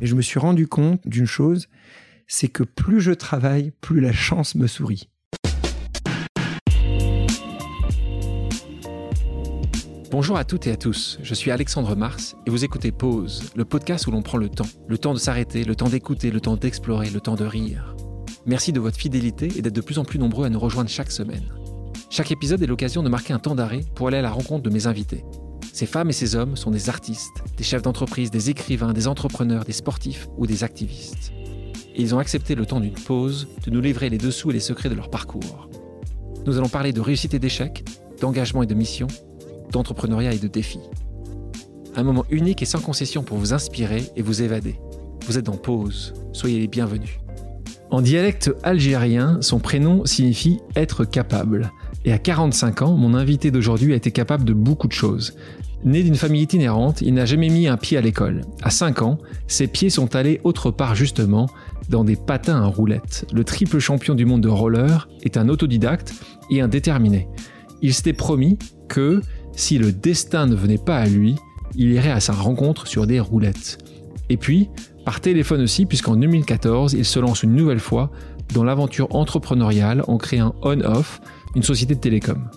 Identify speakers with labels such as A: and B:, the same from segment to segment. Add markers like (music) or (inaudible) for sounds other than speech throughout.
A: Mais je me suis rendu compte d'une chose, c'est que plus je travaille, plus la chance me sourit.
B: Bonjour à toutes et à tous, je suis Alexandre Mars et vous écoutez Pause, le podcast où l'on prend le temps. Le temps de s'arrêter, le temps d'écouter, le temps d'explorer, le temps de rire. Merci de votre fidélité et d'être de plus en plus nombreux à nous rejoindre chaque semaine. Chaque épisode est l'occasion de marquer un temps d'arrêt pour aller à la rencontre de mes invités. Ces femmes et ces hommes sont des artistes, des chefs d'entreprise, des écrivains, des entrepreneurs, des sportifs ou des activistes. Et ils ont accepté le temps d'une pause de nous livrer les dessous et les secrets de leur parcours. Nous allons parler de réussite et d'échec, d'engagement et de mission, d'entrepreneuriat et de défis. Un moment unique et sans concession pour vous inspirer et vous évader. Vous êtes en pause, soyez les bienvenus. En dialecte algérien, son prénom signifie être capable. Et à 45 ans, mon invité d'aujourd'hui a été capable de beaucoup de choses. Né d'une famille itinérante, il n'a jamais mis un pied à l'école. À 5 ans, ses pieds sont allés autre part justement, dans des patins à roulettes. Le triple champion du monde de roller est un autodidacte et un déterminé. Il s'était promis que, si le destin ne venait pas à lui, il irait à sa rencontre sur des roulettes. Et puis, par téléphone aussi, puisqu'en 2014, il se lance une nouvelle fois dans l'aventure entrepreneuriale en créant On-Off, une société de télécom.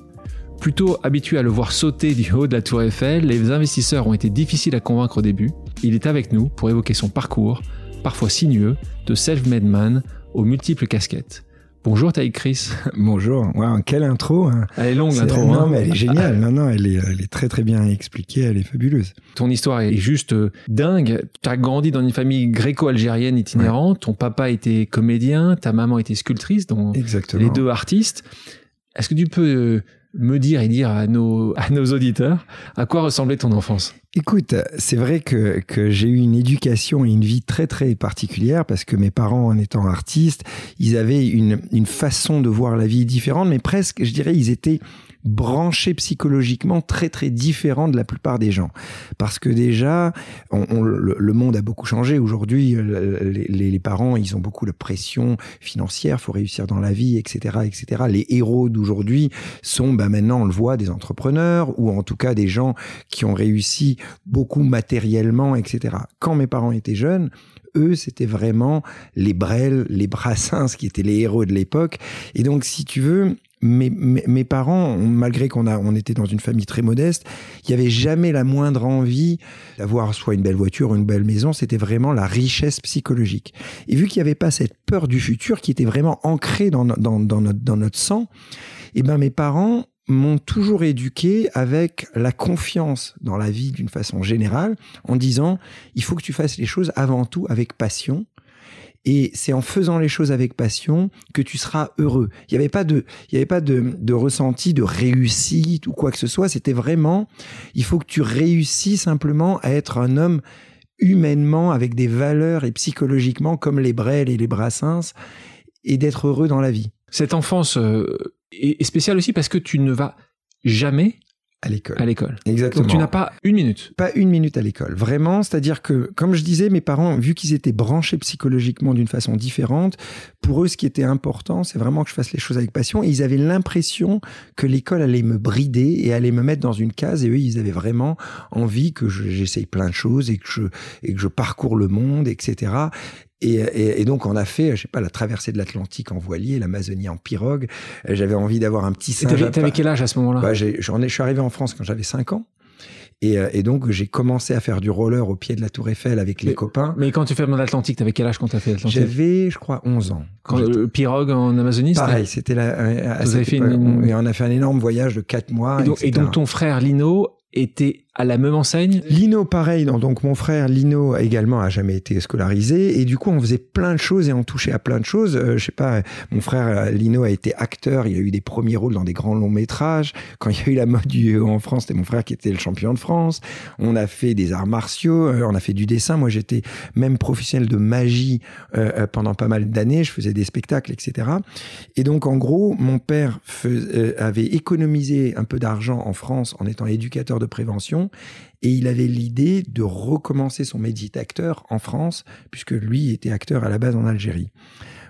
B: Plutôt habitué à le voir sauter du haut de la tour Eiffel, les investisseurs ont été difficiles à convaincre au début. Il est avec nous pour évoquer son parcours, parfois sinueux, de self-made man aux multiples casquettes. Bonjour Taïk Chris. (laughs)
A: Bonjour. Wow, quelle intro. hein.
B: Elle est longue l'intro.
A: Non,
B: hein.
A: mais elle est géniale. (laughs) Non, non, elle est, elle est très très bien expliquée. Elle est fabuleuse.
B: Ton histoire est juste euh, dingue. Tu as grandi dans une famille gréco-algérienne itinérante. Ton papa était comédien, ta maman était sculptrice, donc
A: Exactement.
B: les deux artistes. Est-ce que tu peux euh, me dire et dire à nos, auditeurs à quoi ressemblait ton enfance?
A: Écoute, c'est vrai que, j'ai eu une éducation et une vie très très particulière parce que mes parents, en étant artistes, ils avaient une, façon de voir la vie différente, mais presque, je dirais, ils étaient branchés psychologiquement très très différents de la plupart des gens. Parce que déjà, le, monde a beaucoup changé. Aujourd'hui, les, les- les parents, ils ont beaucoup de pression financière, faut réussir dans la vie, etc., etc. Les héros d'aujourd'hui sont, bah, maintenant, on le voit, des entrepreneurs ou en tout cas des gens qui ont réussi beaucoup matériellement, etc. Quand mes parents étaient jeunes, eux, c'était vraiment les Brel, les Brassens qui étaient les héros de l'époque. Et donc, si tu veux, mes, mes, parents, malgré qu'on a, on était dans une famille très modeste, il n'y avait jamais la moindre envie d'avoir soit une belle voiture une belle maison. C'était vraiment la richesse psychologique. Et vu qu'il n'y avait pas cette peur du futur qui était vraiment ancrée dans, dans, notre, dans notre sang, eh ben mes parents m'ont toujours éduqué avec la confiance dans la vie d'une façon générale, en disant il faut que tu fasses les choses avant tout avec passion. Et c'est en faisant les choses avec passion que tu seras heureux. Il n'y avait pas de, il y avait pas de, de ressenti de réussite ou quoi que ce soit. C'était vraiment, il faut que tu réussis simplement à être un homme humainement avec des valeurs et psychologiquement comme les Brel et les Brassens et d'être heureux dans la vie
B: Cette enfance euh, est spéciale aussi parce que tu ne vas jamais
A: à l'école.
B: à l'école.
A: Exactement.
B: Donc tu n'as pas une minute.
A: pas une minute à l'école. Vraiment, c'est-à-dire que, comme je disais, mes parents, vu qu'ils étaient branchés psychologiquement d'une façon différente, pour eux, ce qui était important, c'est vraiment que je fasse les choses avec passion. Et ils avaient l'impression que l'école allait me brider et allait me mettre dans une case. Et eux, ils avaient vraiment envie que je- j'essaye plein de choses et que je, et que je parcours le monde, etc. Et, et, et donc, on a fait, je sais pas, la traversée de l'Atlantique en voilier, l'Amazonie en pirogue. Euh, J'avais envie d'avoir un petit
B: Et
A: singe.
B: T'avais
A: à
B: quel âge à ce moment-là?
A: Bah, j'ai- j'en ai- je suis arrivé en France quand j'avais 5 ans. Et, euh, et donc, j'ai commencé à faire du roller au pied de la Tour Eiffel avec les
B: Mais-
A: copains.
B: Mais quand tu fais l'Atlantique, t'avais quel âge quand t'as fait l'Atlantique?
A: J'avais, je crois, 11 ans.
B: Quand le pirogue en Amazonie
A: Pareil, c'était la, euh,
B: Vous avez fait une-
A: on- et on a fait un énorme voyage de 4 mois.
B: Et donc, et
A: etc.
B: donc ton frère Lino était à la même enseigne
A: Lino, pareil. Donc, mon frère Lino également a jamais été scolarisé. Et du coup, on faisait plein de choses et on touchait à plein de choses. Euh, je sais pas, mon frère euh, Lino a été acteur. Il a eu des premiers rôles dans des grands longs métrages. Quand il y a eu la mode du haut en France, c'était mon frère qui était le champion de France. On a fait des arts martiaux. euh, on a fait du dessin. Moi, j'étais même professionnel de magie pendant pas mal d'années. Je faisais des spectacles, etc. Et donc, en gros, mon père avait économisé un peu d'argent en France en étant éducateur de prévention. Et il avait l'idée de recommencer son métier d'acteur en France, puisque lui était acteur à la base en Algérie.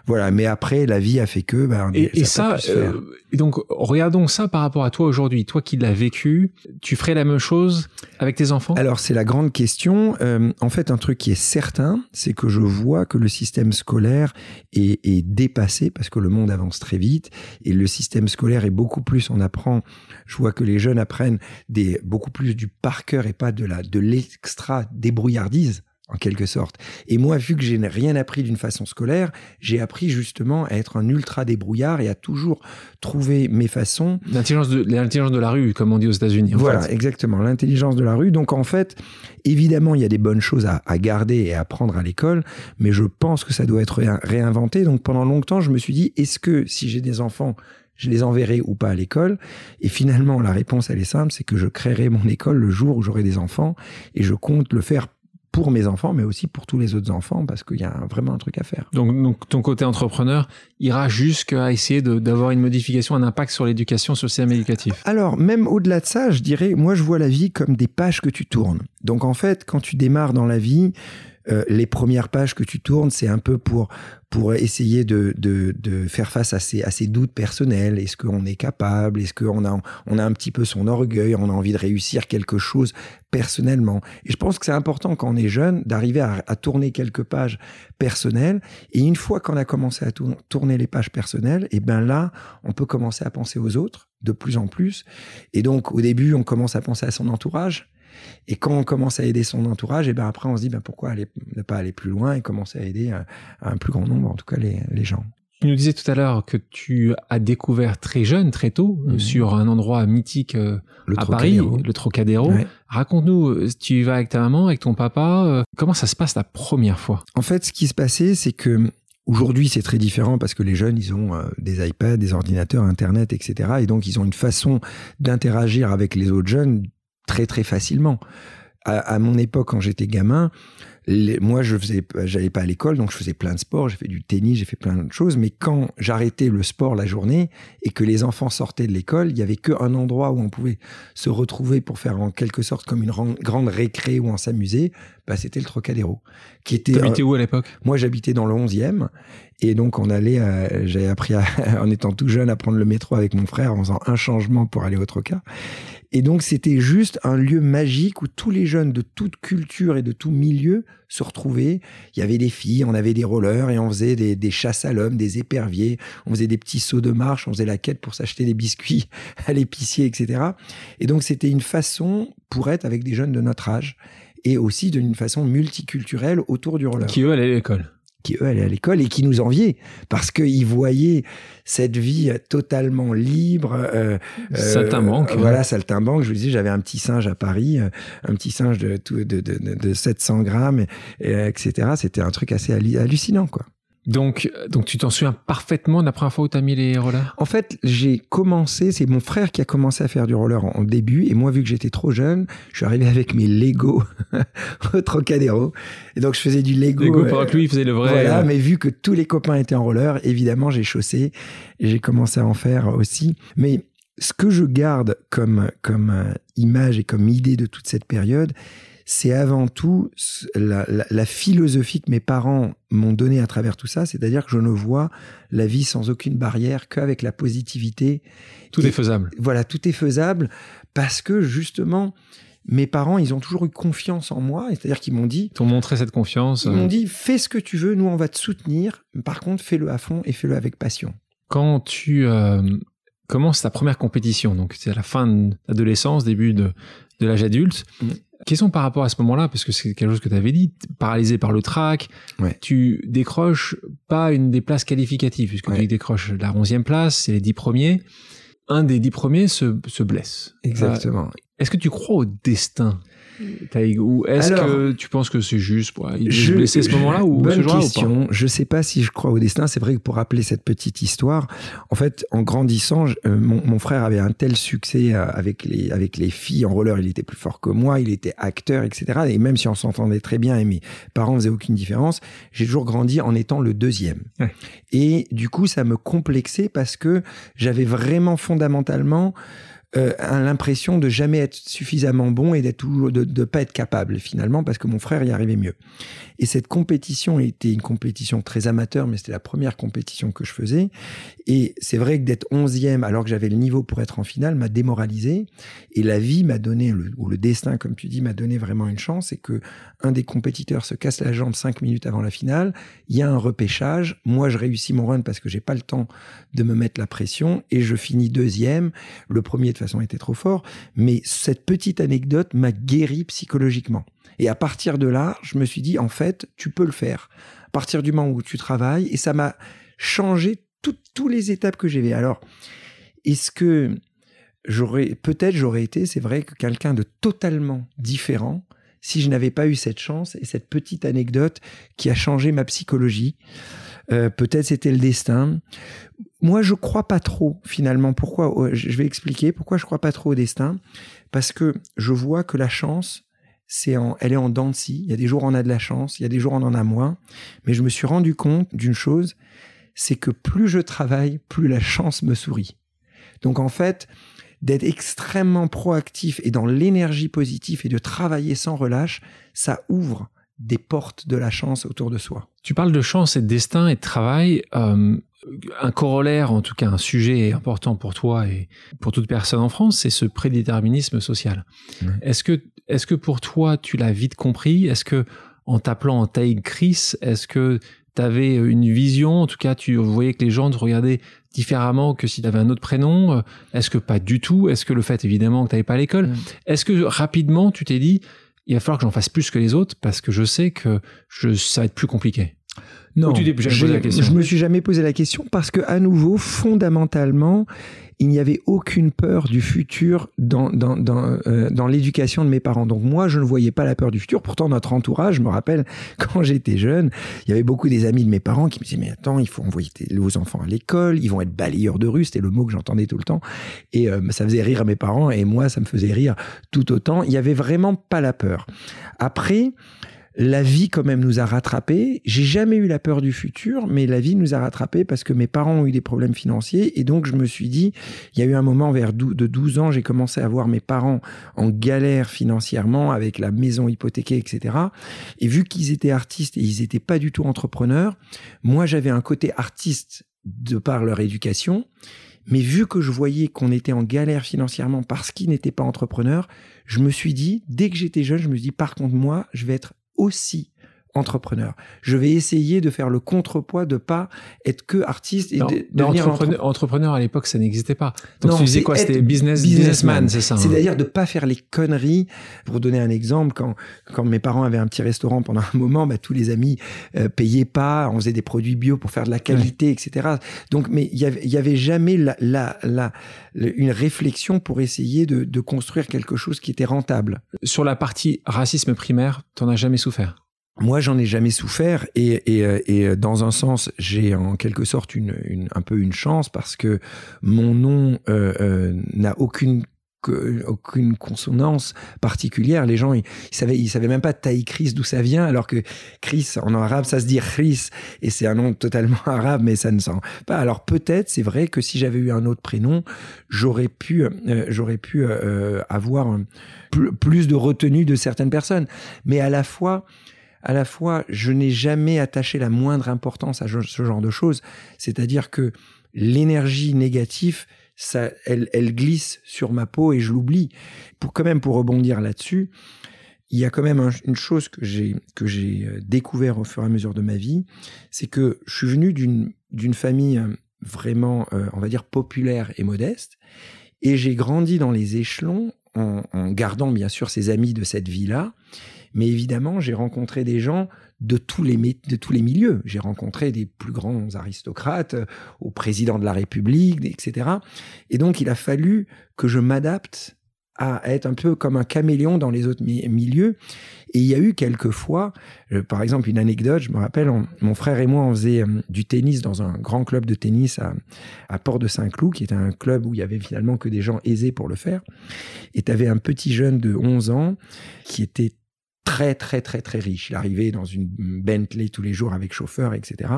A: Voilà, mais après, la vie a fait que. Ben,
B: et, ça, euh, donc regardons ça par rapport à toi aujourd'hui. Toi qui l'as vécu, tu ferais la même chose avec tes enfants?
A: Alors c'est la grande question. Euh, en fait, un truc qui est certain, c'est que je vois que le système scolaire est, est, dépassé parce que le monde avance très vite et le système scolaire est beaucoup plus. On apprend. Je vois que les jeunes apprennent des beaucoup plus du par cœur et pas de la de l'extra débrouillardise en quelque sorte. Et moi, vu que j'ai rien appris d'une façon scolaire, j'ai appris justement à être un ultra débrouillard et à toujours trouver mes façons.
B: L'intelligence de, l'intelligence de la rue, comme on dit aux États-Unis.
A: Voilà, exactement, l'intelligence de la rue. Donc en fait, évidemment, il y a des bonnes choses à, à garder et à apprendre à l'école, mais je pense que ça doit être réinventé. Donc pendant longtemps, je me suis dit, est-ce que si j'ai des enfants je les enverrai ou pas à l'école? Et finalement, la réponse, elle est simple, c'est que je créerai mon école le jour où j'aurai des enfants et je compte le faire pour mes enfants, mais aussi pour tous les autres enfants, parce qu'il y a vraiment un truc à faire.
B: Donc, donc ton côté entrepreneur ira jusqu'à essayer d'avoir une modification, un impact sur l'éducation, sur le système éducatif.
A: Alors, même au-delà de ça, je dirais, moi, je vois la vie comme des pages que tu tournes. Donc, en fait, quand tu démarres dans la vie, euh, les premières pages que tu tournes, c'est un peu pour pour essayer de, de, de faire face à ces, à ces doutes personnels. Est-ce qu'on est capable? Est-ce qu'on a, on a un petit peu son orgueil? On a envie de réussir quelque chose personnellement Et je pense que c'est important quand on est jeune d'arriver à, à, tourner quelques pages personnelles. Et une fois qu'on a commencé à tourner les pages personnelles, et ben là, on peut commencer à penser aux autres de plus en plus. Et donc, au début, on commence à penser à son entourage. Et quand on commence à aider son entourage, et ben après on se dit ben pourquoi aller, ne pas aller plus loin et commencer à aider un, un plus grand nombre, en tout cas les, les, gens.
B: Tu nous disais tout à l'heure que tu as découvert très jeune, très tôt, mmh. sur un endroit mythique euh, le à Paris, le Trocadéro. Ouais. Raconte-nous, euh, tu y vas avec ta maman, avec ton papa, euh, comment ça se passe la première fois?
A: En fait, ce qui se passait, c'est que Aujourd'hui, c'est très différent parce que les jeunes, ils ont euh, des iPads, des ordinateurs, Internet, etc. Et donc, ils ont une façon d'interagir avec les autres jeunes très très facilement. À, à mon époque, quand j'étais gamin, les, moi je faisais, j'allais pas à l'école, donc je faisais plein de sports, j'ai fait du tennis, j'ai fait plein de choses. Mais quand j'arrêtais le sport la journée et que les enfants sortaient de l'école, il y avait qu'un endroit où on pouvait se retrouver pour faire en quelque sorte comme une grande récré où on s'amusait. Bah, c'était le Trocadéro.
B: Qui était. T'habitais où à l'époque?
A: Moi, j'habitais dans le 11e. Et donc, on allait, j'avais appris à, (laughs) en étant tout jeune à prendre le métro avec mon frère en faisant un changement pour aller au Troca. Et donc, c'était juste un lieu magique où tous les jeunes de toute culture et de tout milieu se retrouvaient. Il y avait des filles, on avait des rollers et on faisait des, chasses à l'homme, des éperviers, on faisait des petits sauts de marche, on faisait la quête pour s'acheter des biscuits (laughs) à l'épicier, etc. Et donc, c'était une façon pour être avec des jeunes de notre âge et aussi d'une façon multiculturelle autour du roller.
B: Qui eux allaient à l'école?
A: Qui eux allaient à l'école et qui nous enviaient parce qu'ils voyaient cette vie totalement libre. Euh,
B: saltimbanque.
A: Euh, voilà, saltimbanque. Je vous disais, j'avais un petit singe à Paris, euh, un petit singe de, de, de, de 700 grammes, et, etc. C'était un truc assez hallucinant, quoi.
B: Donc, donc tu t'en souviens parfaitement de la première fois où tu as mis les rollers?
A: En fait, j'ai commencé, c'est mon frère qui a commencé à faire du roller en, début, et moi, vu que j'étais trop jeune, je suis arrivé avec mes Lego (laughs) au Trocadéro. Et donc, je faisais du Lego.
B: Lego, pendant que lui, il faisait le vrai.
A: Voilà, euh... mais vu que tous les copains étaient en roller, évidemment, j'ai chaussé, et j'ai commencé à en faire aussi. Mais ce que je garde comme, comme euh, image et comme idée de toute cette période, c'est avant tout la, la, la, philosophie que mes parents m'ont donnée à travers tout ça, c'est-à-dire que je ne vois la vie sans aucune barrière qu'avec la positivité.
B: Tout Et, est faisable.
A: Voilà, tout est faisable parce que justement, mes parents, ils ont toujours eu confiance en moi, c'est-à-dire qu'ils m'ont dit...
B: Ils t'ont montré cette confiance.
A: Ils m'ont dit, fais ce que tu veux, nous on va te soutenir, par contre fais-le à fond et fais-le avec passion.
B: Quand tu euh, commences ta première compétition, donc c'est à la fin de l'adolescence, début de, de l'âge adulte, mmh. Question par rapport à ce moment-là, parce que c'est quelque chose que tu avais dit, paralysé par le track,
A: ouais.
B: tu décroches pas une des places qualificatives, puisque ouais. tu décroches la onzième place, c'est les dix premiers. Un des dix premiers se, se blesse.
A: Exactement. Euh,
B: Est-ce que tu crois au destin ou est-ce que tu penses que c'est juste pour je, blessé ce moment-là ou
A: bonne
B: ce
A: question. Je sais pas si je crois au destin. C'est vrai que pour rappeler cette petite histoire, en fait, en grandissant, je, euh, mon, mon, frère avait un tel succès euh, avec les avec les filles en roller. Il était plus fort que moi. Il était acteur, etc. Et même si on s'entendait très bien et mes parents faisaient aucune différence, j'ai toujours grandi en étant le deuxième.
B: Ouais.
A: Et du coup, ça me complexait parce que j'avais vraiment fondamentalement euh, l'impression de jamais être suffisamment bon et d'être toujours de ne pas être capable finalement parce que mon frère y arrivait mieux. Et cette compétition était une compétition très amateur, mais c'était la première compétition que je faisais. Et c'est vrai que d'être onzième alors que j'avais le niveau pour être en finale m'a démoralisé. Et la vie m'a donné, ou le destin, comme tu dis, m'a donné vraiment une chance. C'est que un des compétiteurs se casse la jambe cinq minutes avant la finale. Il y a un repêchage. Moi, je réussis mon run parce que j'ai pas le temps de me mettre la pression et je finis deuxième. Le premier, de était trop fort. Mais cette petite anecdote m'a guéri psychologiquement. Et à partir de là, je me suis dit, en fait, tu peux le faire. À partir du moment où tu travailles, et ça m'a changé toutes les étapes que j'ai Alors, est-ce que j'aurais, peut-être j'aurais été, c'est vrai, que quelqu'un de totalement différent si je n'avais pas eu cette chance et cette petite anecdote qui a changé ma psychologie? Euh, peut-être c'était le destin. Moi, je crois pas trop finalement. Pourquoi Je vais expliquer pourquoi je crois pas trop au destin. Parce que je vois que la chance, c'est en, elle est en dents de scie. Il y a des jours on a de la chance, il y a des jours on en a moins. Mais je me suis rendu compte d'une chose, c'est que plus je travaille, plus la chance me sourit. Donc en fait, d'être extrêmement proactif et dans l'énergie positive et de travailler sans relâche, ça ouvre des portes de la chance autour de soi.
B: Tu parles de chance et de destin et de travail. Euh, un corollaire, en tout cas un sujet important pour toi et pour toute personne en France, c'est ce prédéterminisme social. Est-ce que, est que pour toi, tu l'as vite compris? Est-ce que en t'appelant en taille Chris, est-ce que tu avais une vision? En tout cas, tu voyais que les gens te regardaient différemment que si tu avais un autre prénom? Est-ce que pas du tout? Est-ce que le fait, évidemment, que tu n'avais pas l'école? Est-ce que rapidement, tu t'es dit, il va falloir que j'en fasse plus que les autres parce que je sais que je, ça va être plus compliqué.
A: Non, tu je me suis jamais posé la question parce que à nouveau, fondamentalement, il n'y avait aucune peur du futur dans dans dans, euh, dans l'éducation de mes parents. Donc moi, je ne voyais pas la peur du futur. Pourtant, notre entourage, je me rappelle (laughs) quand j'étais jeune, il y avait beaucoup des amis de mes parents qui me disaient mais attends, il faut envoyer vos enfants à l'école, ils vont être balayeurs de rue, c'était le mot que j'entendais tout le temps. Et euh, ça faisait rire à mes parents et moi, ça me faisait rire tout autant. Il y avait vraiment pas la peur. Après la vie quand même nous a rattrapés. J'ai jamais eu la peur du futur, mais la vie nous a rattrapés parce que mes parents ont eu des problèmes financiers et donc je me suis dit, il y a eu un moment vers de 12 ans, j'ai commencé à voir mes parents en galère financièrement avec la maison hypothéquée, etc. Et vu qu'ils étaient artistes et ils étaient pas du tout entrepreneurs, moi j'avais un côté artiste de par leur éducation. Mais vu que je voyais qu'on était en galère financièrement parce qu'ils n'étaient pas entrepreneurs, je me suis dit, dès que j'étais jeune, je me suis dit, par contre, moi, je vais être aussi entrepreneur. Je vais essayer de faire le contrepoids de pas être que artiste et de,
B: devenir entrepreneur, entrepreneur à l'époque ça n'existait pas. Donc tu disais quoi C'était business businessman, c'est ça.
A: Hein. C'est-à-dire de pas faire les conneries. Pour donner un exemple, quand quand mes parents avaient un petit restaurant pendant un moment, bah, tous les amis euh, payaient pas, on faisait des produits bio pour faire de la qualité, etc. Donc mais il y avait, y avait jamais la, la, la, une réflexion pour essayer de, de construire quelque chose qui était rentable.
B: Sur la partie racisme primaire, tu n'en as jamais souffert?
A: Moi, j'en ai jamais souffert et, et, euh, euh, dans un sens, j'ai en quelque sorte une, un peu une chance parce que mon nom euh, n'a aucune aucune consonance particulière. Les gens, ils, savaient, ils savaient même pas taille Chris d'où ça vient, alors que Chris en arabe, ça se dit Chris et c'est un nom totalement (laughs) arabe, mais ça ne sent pas. Alors peut-être, c'est vrai que si j'avais eu un autre prénom, j'aurais pu, j'aurais pu avoir plus de retenue de certaines personnes. Mais à la fois, à la fois, je n'ai jamais attaché la moindre importance à ce genre de choses. C'est-à-dire que l'énergie négative, elle, glisse sur ma peau et je l'oublie. Pour quand même, pour rebondir là-dessus, il y a quand même une chose que j'ai que j'ai euh, découvert au fur et à mesure de ma vie, c'est que je suis venu d'une d'une famille euh, vraiment, euh, on va dire, populaire et modeste, et j'ai grandi dans les échelons en, en gardant bien sûr ces amis de cette vie-là, mais évidemment, j'ai rencontré des gens de tous les, de tous les milieux. J'ai rencontré des plus grands aristocrates, euh, au président de la République, etc. Et donc, il a fallu que je m'adapte à être un peu comme un caméléon dans les autres milieux. Et il y a eu quelques fois, euh, par exemple, une anecdote, je me rappelle, mon frère et moi, on faisait euh, du tennis dans un grand club de tennis à, à Port de Saint-Cloud, qui était un club où il y avait finalement que des gens aisés pour le faire. Et tu avais un petit jeune de 11 ans qui était très très très très riche. Il arrivait dans une Bentley tous les jours avec chauffeur, etc.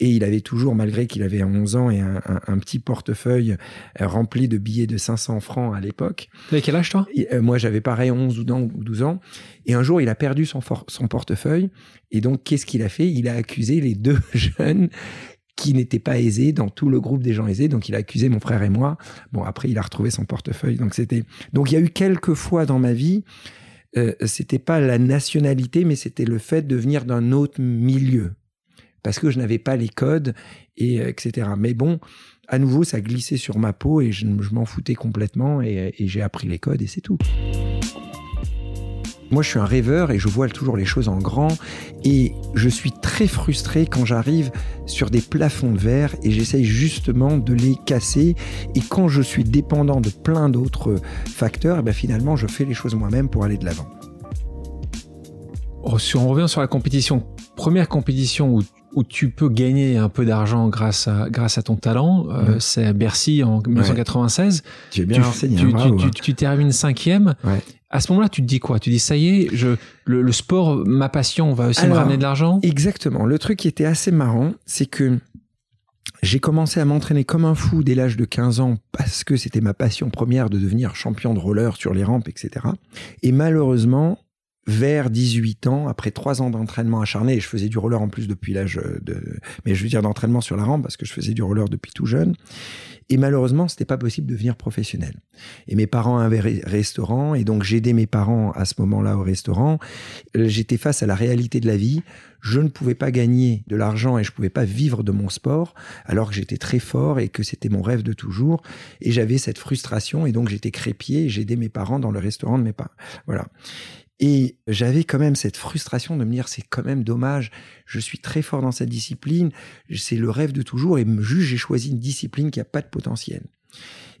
A: Et il avait toujours, malgré qu'il avait 11 ans et un, petit portefeuille euh, rempli de billets de 500 francs à l'époque.
B: Avec quel âge toi?
A: Euh, Moi j'avais pareil 11 ou 12 ans. Et un jour il a perdu son, son portefeuille. Et donc qu'est-ce qu'il a fait? Il a accusé les deux (laughs) jeunes qui n'étaient pas aisés dans tout le groupe des gens aisés. Donc il a accusé mon frère et moi. Bon après il a retrouvé son portefeuille. Donc c'était donc il y a eu quelques fois dans ma vie euh, c'était pas la nationalité, mais c'était le fait de venir d'un autre milieu. Parce que je n'avais pas les codes, et, euh, etc. Mais bon, à nouveau, ça glissait sur ma peau et je, m'en foutais complètement et j'ai appris les codes et c'est tout. Moi, je suis un rêveur et je vois toujours les choses en grand. Et je suis très frustré quand j'arrive sur des plafonds de verre et j'essaye justement de les casser. Et quand je suis dépendant de plein d'autres facteurs, eh ben finalement, je fais les choses moi-même pour aller de l'avant.
B: Oh, si on revient sur la compétition, première compétition où où tu peux gagner un peu d'argent grâce à, grâce à ton talent, euh, c'est à Bercy en 1996.
A: Tu es bien
B: renseigné. Tu, tu, tu, tu, termines cinquième. À ce moment-là, tu te dis quoi? Tu dis ça y est, je, le, sport, ma passion, va aussi me ramener de l'argent?
A: Exactement. Le truc qui était assez marrant, c'est que j'ai commencé à m'entraîner comme un fou dès l'âge de 15 ans parce que c'était ma passion première de devenir champion de roller sur les rampes, etc. Et malheureusement, vers 18 ans, après trois ans d'entraînement acharné, et je faisais du roller en plus depuis l'âge de, mais je veux dire d'entraînement sur la rampe parce que je faisais du roller depuis tout jeune. Et malheureusement, c'était pas possible de devenir professionnel. Et mes parents avaient un restaurant, et donc j'aidais mes parents à ce moment-là au restaurant. J'étais face à la réalité de la vie. Je ne pouvais pas gagner de l'argent et je pouvais pas vivre de mon sport, alors que j'étais très fort et que c'était mon rêve de toujours. Et j'avais cette frustration, et donc j'étais crépier j'aidais mes parents dans le restaurant de mes parents. Voilà. Et j'avais quand même cette frustration de me dire c'est quand même dommage, je suis très fort dans cette discipline, c'est le rêve de toujours et juste j'ai choisi une discipline qui a pas de potentiel.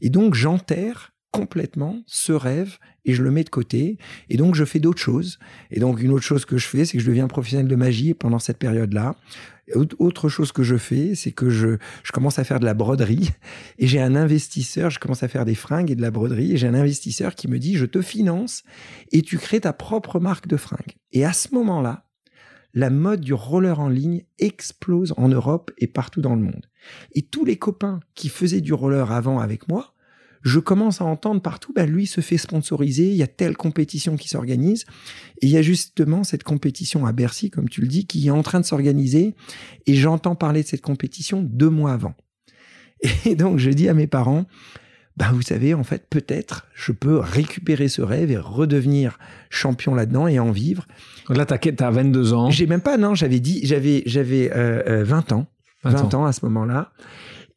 A: Et donc j'enterre complètement ce rêve et je le mets de côté et donc je fais d'autres choses et donc une autre chose que je fais c'est que je deviens professionnel de magie pendant cette période-là autre chose que je fais, c'est que je, je commence à faire de la broderie et j'ai un investisseur, je commence à faire des fringues et de la broderie et j'ai un investisseur qui me dit je te finance et tu crées ta propre marque de fringues. Et à ce moment-là, la mode du roller en ligne explose en Europe et partout dans le monde. Et tous les copains qui faisaient du roller avant avec moi je commence à entendre partout, bah, lui se fait sponsoriser, il y a telle compétition qui s'organise, et il y a justement cette compétition à Bercy, comme tu le dis, qui est en train de s'organiser, et j'entends parler de cette compétition deux mois avant. Et donc je dis à mes parents, bah vous savez, en fait, peut-être je peux récupérer ce rêve et redevenir champion là-dedans et en vivre.
B: Là, t'as, as 22 ans.
A: J'ai même pas, non, j'avais dit, j'avais, j'avais 20 euh, euh, ans, 20, ans à ce moment-là.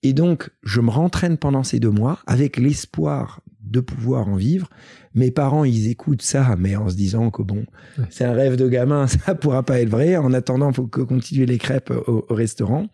A: Et donc, je me rentraîne pendant ces deux mois avec l'espoir de pouvoir en vivre. Mes parents, ils écoutent ça, mais en se disant que bon, c'est un rêve de gamin, (laughs) ça pourra pas être vrai. En attendant, il faut que continuer les crêpes au restaurant.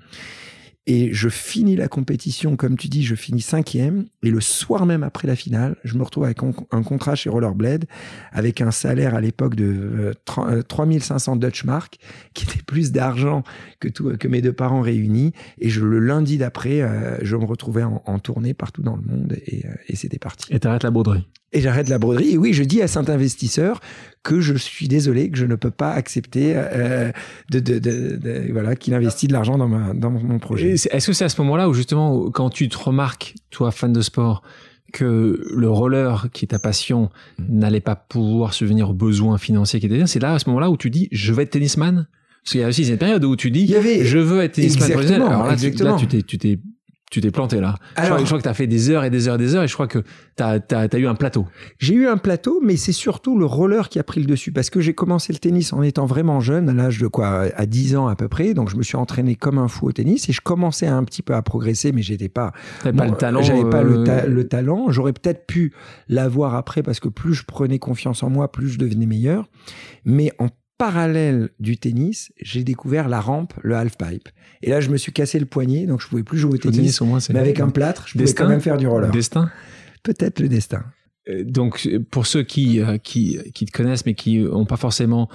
A: Et je finis la compétition, comme tu dis, je finis cinquième. Et le soir même après la finale, je me retrouve avec un contrat chez Rollerblade, avec un salaire à l'époque de 3500 euh, euh, Dutch Mark, qui était plus d'argent que, tout, que mes deux parents réunis. Et je, le lundi d'après, euh, je me retrouvais en, tournée partout dans le monde et, c'était parti.
B: Et t'arrêtes la broderie
A: et j'arrête la broderie. Et oui, je dis à cet investisseur que je suis désolé, que je ne peux pas accepter euh, de, de, de, voilà qu'il investit de l'argent dans, ma, dans mon projet.
B: Est-ce que c'est à ce moment-là où justement, quand tu te remarques, toi fan de sport, que le roller, qui est ta passion, mm. n'allait pas pouvoir subvenir aux besoins financiers qui étaient c'est là à ce moment-là où tu dis, je vais être tennisman? Parce qu'il y a aussi cette période où tu dis, je veux être tennisman professionnel. Alors là, là tu t'es, tu t'es tu t'es planté là. Alors, je, crois, que tu as fait des heures et des heures et des heures et je crois que tu as, as, eu un plateau.
A: J'ai eu un plateau, mais c'est surtout le roller qui a pris le dessus parce que j'ai commencé le tennis en étant vraiment jeune, à l'âge de quoi À 10 ans à peu près. Donc je me suis entraîné comme un fou au tennis et je commençais un petit peu à progresser, mais j'étais pas.
B: pas le talent.
A: J'avais pas le, euh, le, talent. J'aurais peut-être pu l'avoir après parce que plus je prenais confiance en moi, plus je devenais meilleur. Mais en parallèle du tennis, j'ai découvert la rampe, le half-pipe. Et là, je me suis cassé le poignet, donc je pouvais plus jouer au tennis. mais avec un plâtre, je pouvais quand même faire du roller.
B: Destin
A: Peut-être le destin.
B: Euh, donc, pour ceux qui, euh, qui, qui te connaissent, mais qui n'ont pas forcément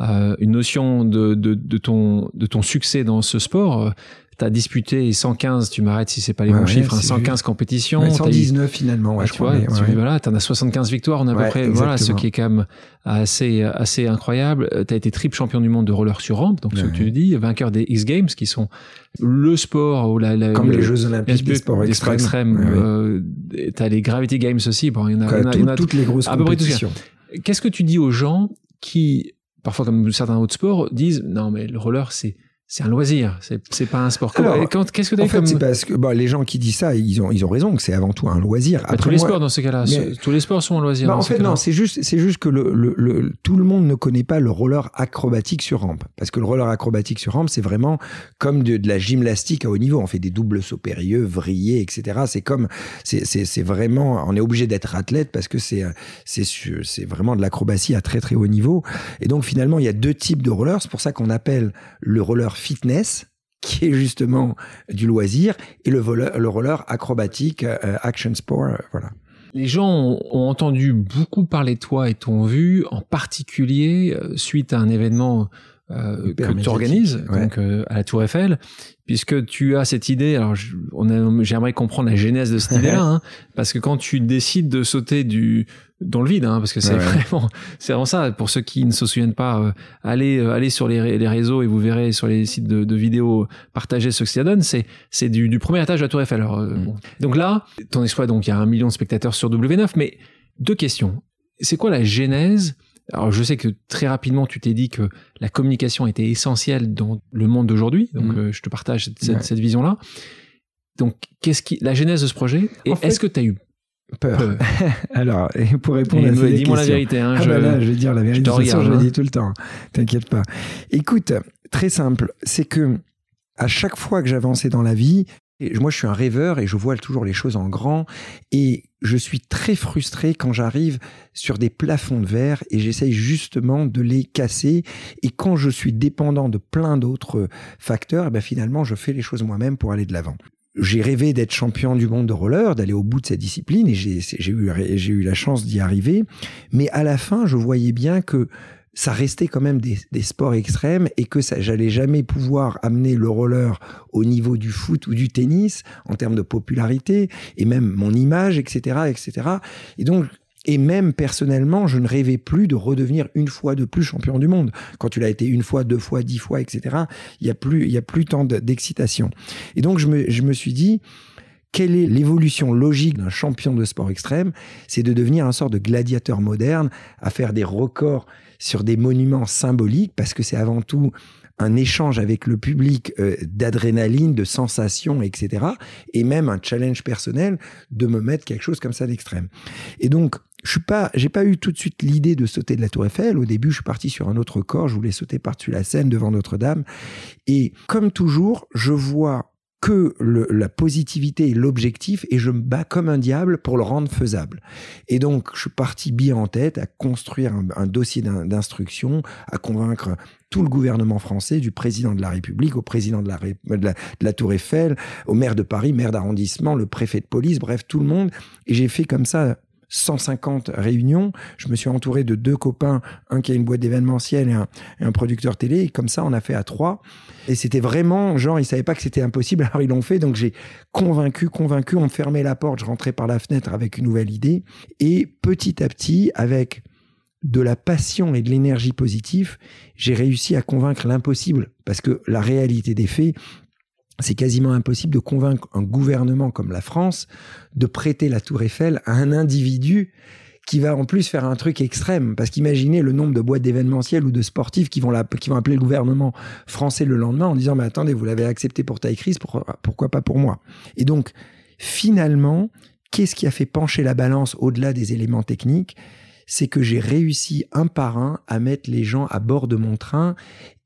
B: euh, une notion de, de, de, ton, de ton succès dans ce sport, tu as disputé 115, tu m'arrêtes si c'est pas les bons chiffres, 115 hein, compétitions.
A: 119 finalement, ouais,
B: tu vois, tu, voilà, en as 75 victoires, on a à peu près, voilà, ce qui est quand même assez, assez incroyable. Euh, tu as été triple champion du monde de roller sur rampe, donc ce que tu dis, vainqueur des X Games, qui sont le sport ou la,
A: comme les Jeux Olympiques des sports extrêmes.
B: Euh, tu as les Gravity Games aussi. Bon, il y en
A: a, il y en a, toutes les grosses compétitions.
B: Qu'est-ce que tu dis aux gens qui, parfois comme certains autres sports, disent non mais le roller c'est c'est un loisir, c'est pas un sport. Qu'est-ce que tu
A: En fait, parce que bah, les gens qui disent ça, ils ont, ils ont raison que c'est avant tout un loisir.
B: Après, tous les sports dans ces cas-là, tous les sports sont un loisir.
A: Bah, en fait, non, c'est juste, c'est juste que le, le, le, tout le monde ne connaît pas le roller acrobatique sur rampe. Parce que le roller acrobatique sur rampe, c'est vraiment comme de, de, la gymnastique à haut niveau. On fait des doubles sauts périlleux, vrillés, etc. C'est comme, c'est vraiment, on est obligé d'être athlète parce que c'est, c'est, c'est vraiment de l'acrobatie à très très haut niveau. Et donc finalement, il y a deux types de rollers. C'est pour ça qu'on appelle le roller fitness, qui est justement du loisir, et le, le roller acrobatique, euh, action sport, euh, voilà.
B: Les gens ont, entendu beaucoup parler de toi et t'ont vu, en particulier euh, suite à un événement que tu organises donc à la Tour Eiffel, puisque tu as cette idée. Alors, j'aimerais comprendre la genèse de cette (laughs) idée-là, hein, parce que quand tu décides de sauter du dans le vide, hein, parce que c'est vraiment, c'est vraiment ça. Pour ceux qui ne se souviennent pas, euh, allez, euh, allez sur les, les, réseaux et vous verrez sur les sites de, de vidéos partager ce que ça donne. C'est, c'est du, du, premier étage de la Tour Eiffel. Alors, euh, mm. Donc là, ton exploit, donc il y a un million de spectateurs sur W9, mais deux questions. C'est quoi la genèse alors je sais que très rapidement tu t'es dit que la communication était essentielle dans le monde d'aujourd'hui, donc mm. je te partage cette, cette, vision-là. Donc qu'est-ce qui la genèse de ce projet et est-ce que tu as eu
A: Peur? (laughs) Alors, pour répondre à cette
B: dis-moi la vérité. Hein,
A: ah je, bah là, je vais dire la vérité. Je, je le dis tout le temps. T'inquiète pas. Écoute, très simple. C'est que à chaque fois que j'avançais dans la vie, moi, je suis un rêveur et je vois toujours les choses en grand. Et je suis très frustré quand j'arrive sur des plafonds de verre et j'essaye justement de les casser. Et quand je suis dépendant de plein d'autres facteurs, eh ben finalement, je fais les choses moi-même pour aller de l'avant j'ai rêvé d'être champion du monde de roller, d'aller au bout de cette discipline, et j'ai eu, j'ai eu la chance d'y arriver. Mais à la fin, je voyais bien que ça restait quand même des, sports extrêmes et que j'allais jamais pouvoir amener le roller au niveau du foot ou du tennis en termes de popularité et même mon image, etc., etc. Et donc, et même personnellement, je ne rêvais plus de redevenir une fois de plus champion du monde. Quand tu l'as été une fois, deux fois, dix fois, etc., il y a plus, il y a plus tant d'excitation. Et donc, je me, je me suis dit, quelle est l'évolution logique d'un champion de sport extrême? C'est de devenir un sort de gladiateur moderne, à faire des records sur des monuments symboliques, parce que c'est avant tout un échange avec le public euh, d'adrénaline, de sensations, etc. Et même un challenge personnel de me mettre quelque chose comme ça d'extrême. Et donc, je suis pas, j'ai pas eu tout de suite l'idée de sauter de la Tour Eiffel. Au début, je suis parti sur un autre corps. Je voulais sauter par-dessus la Seine devant Notre-Dame. Et comme toujours, je vois que la positivité et l'objectif et je me bats comme un diable pour le rendre faisable. Et donc, je suis parti bien en tête à construire un, dossier d'instruction, à convaincre tout le gouvernement français, du président de la République au président de la, de la Tour Eiffel, au maire de Paris, maire d'arrondissement, le préfet de police, bref, tout le monde. Et j'ai fait comme ça 150 réunions. Je me suis entouré de deux copains, un qui a une boîte d'événementiel et un, un, producteur télé. Et comme ça, on a fait à trois. Et c'était vraiment, genre, ils savaient pas que c'était impossible, (laughs) alors ils l'ont fait. Donc j'ai convaincu, convaincu, on fermait la porte, je rentrais par la fenêtre avec une nouvelle idée. Et petit à petit, avec de la passion et de l'énergie positive, j'ai réussi à convaincre l'impossible. Parce que la réalité des faits, c'est quasiment impossible de convaincre un gouvernement comme la France de prêter la tour Eiffel à un individu qui va en plus faire un truc extrême. Parce qu'imaginez le nombre de boîtes d'événementiel ou de sportifs qui vont, qui vont appeler le gouvernement français le lendemain en disant, mais attendez, vous l'avez accepté pour taille crise, pourquoi pas pour moi? Et donc, finalement, qu'est-ce qui a fait pencher la balance au-delà des éléments techniques? C'est que j'ai réussi un par un à mettre les gens à bord de mon train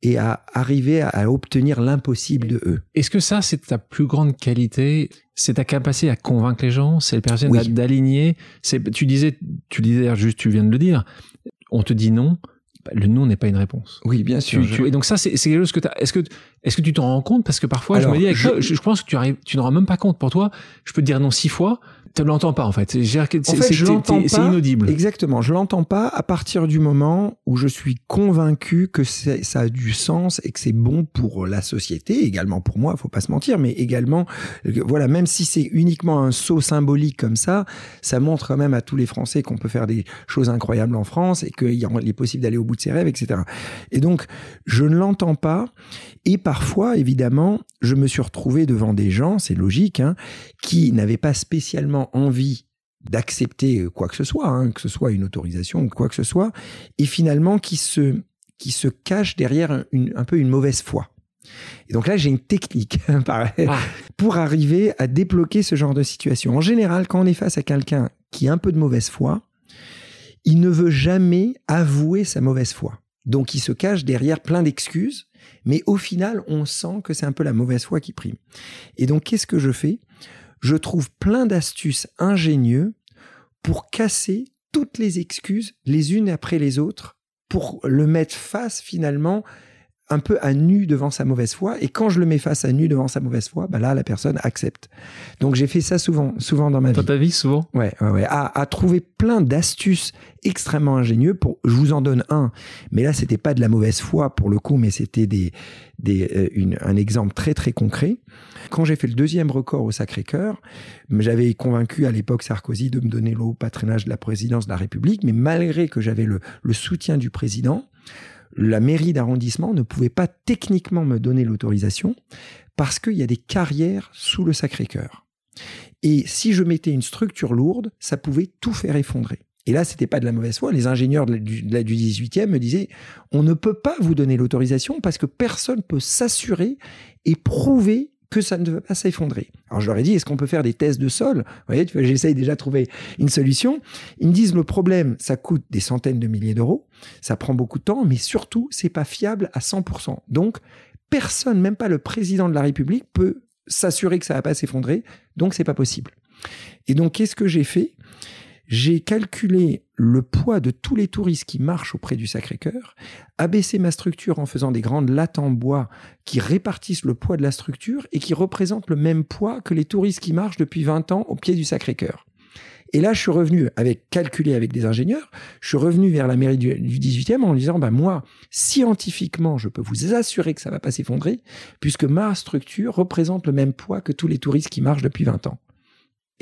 A: et à arriver à obtenir l'impossible de eux.
B: Est-ce que ça, c'est ta plus grande qualité? C'est ta capacité à convaincre les gens? C'est le personne d'aligner? Tu disais, tu disais juste, tu viens de le dire, on te dit non. Bah, le non n'est pas une réponse.
A: Oui, bien sûr.
B: et donc ça, c'est quelque chose que tu Est-ce que, est-ce que tu t'en rends compte? Parce que parfois, je me dis, je, pense que tu arrives, tu n'en rends même pas compte. Pour toi, je peux te dire non six fois. Tu ne l'entends pas en fait.
A: C'est
B: inaudible.
A: Exactement. Je l'entends pas à partir du moment où je suis convaincu que ça a du sens et que c'est bon pour la société, également pour moi, faut pas se mentir, mais également, euh, voilà, même si c'est uniquement un saut symbolique comme ça, ça montre quand même à tous les Français qu'on peut faire des choses incroyables en France et qu'il est possible d'aller au bout de ses rêves, etc. Et donc, je ne l'entends pas. Et parfois, évidemment, je me suis retrouvé devant des gens, c'est logique, hein, qui n'avaient pas spécialement envie d'accepter quoi que ce soit, hein, que ce soit une autorisation ou quoi que ce soit, et finalement qui se, qui se cachent derrière un peu une mauvaise foi. Et donc là, j'ai une technique (laughs) ah. pour arriver à débloquer ce genre de situation. En général, quand on est face à quelqu'un qui a un peu de mauvaise foi, il ne veut jamais avouer sa mauvaise foi. Donc il se cache derrière plein d'excuses, mais au final, on sent que c'est un peu la mauvaise foi qui prime. Et donc qu'est-ce que je fais? Je trouve plein d'astuces ingénieuses pour casser toutes les excuses les unes après les autres, pour le mettre face finalement un peu à nu devant sa mauvaise foi. Et quand je le mets face à nu devant sa mauvaise foi, bah là, la personne accepte. Donc j'ai fait ça souvent, souvent dans ma vie.
B: Dans ta vie, souvent?
A: Ouais, ouais, ouais. À, trouver plein d'astuces extrêmement ingénieux. Pour, je vous en donne un, mais là, c'était pas de la mauvaise foi pour le coup, mais c'était des, des, euh, un exemple très très concret. Quand j'ai fait le deuxième record au Sacré-Cœur, j'avais convaincu à l'époque Sarkozy de me donner le haut patronage de la présidence de la République, mais malgré que j'avais le, le soutien du président, la mairie d'arrondissement ne pouvait pas techniquement me donner l'autorisation parce qu'il y a des carrières sous le Sacré-Cœur. Et si je mettais une structure lourde, ça pouvait tout faire effondrer. Et là, c'était pas de la mauvaise foi. Les ingénieurs du, du 18e me disaient, on ne peut pas vous donner l'autorisation parce que personne peut s'assurer et prouver que ça ne va pas s'effondrer. Alors je leur ai dit, est-ce qu'on peut faire des tests de sol? Vous voyez, j'essaye déjà de trouver une solution. Ils me disent, le problème, ça coûte des centaines de milliers d'euros, ça prend beaucoup de temps, mais surtout, c'est pas fiable à 100%. Donc, personne, même pas le président de la République, peut s'assurer que ça va pas s'effondrer, donc c'est pas possible. Et donc, qu'est-ce que j'ai fait? J'ai calculé le poids de tous les touristes qui marchent auprès du Sacré-Cœur, abaissé ma structure en faisant des grandes lattes en bois qui répartissent le poids de la structure et qui représentent le même poids que les touristes qui marchent depuis 20 ans au pied du Sacré-Cœur. Et là, je suis revenu avec calculé avec des ingénieurs. Je suis revenu vers la mairie du, 18e en disant, bah, moi, scientifiquement, je peux vous assurer que ça va pas s'effondrer puisque ma structure représente le même poids que tous les touristes qui marchent depuis 20 ans.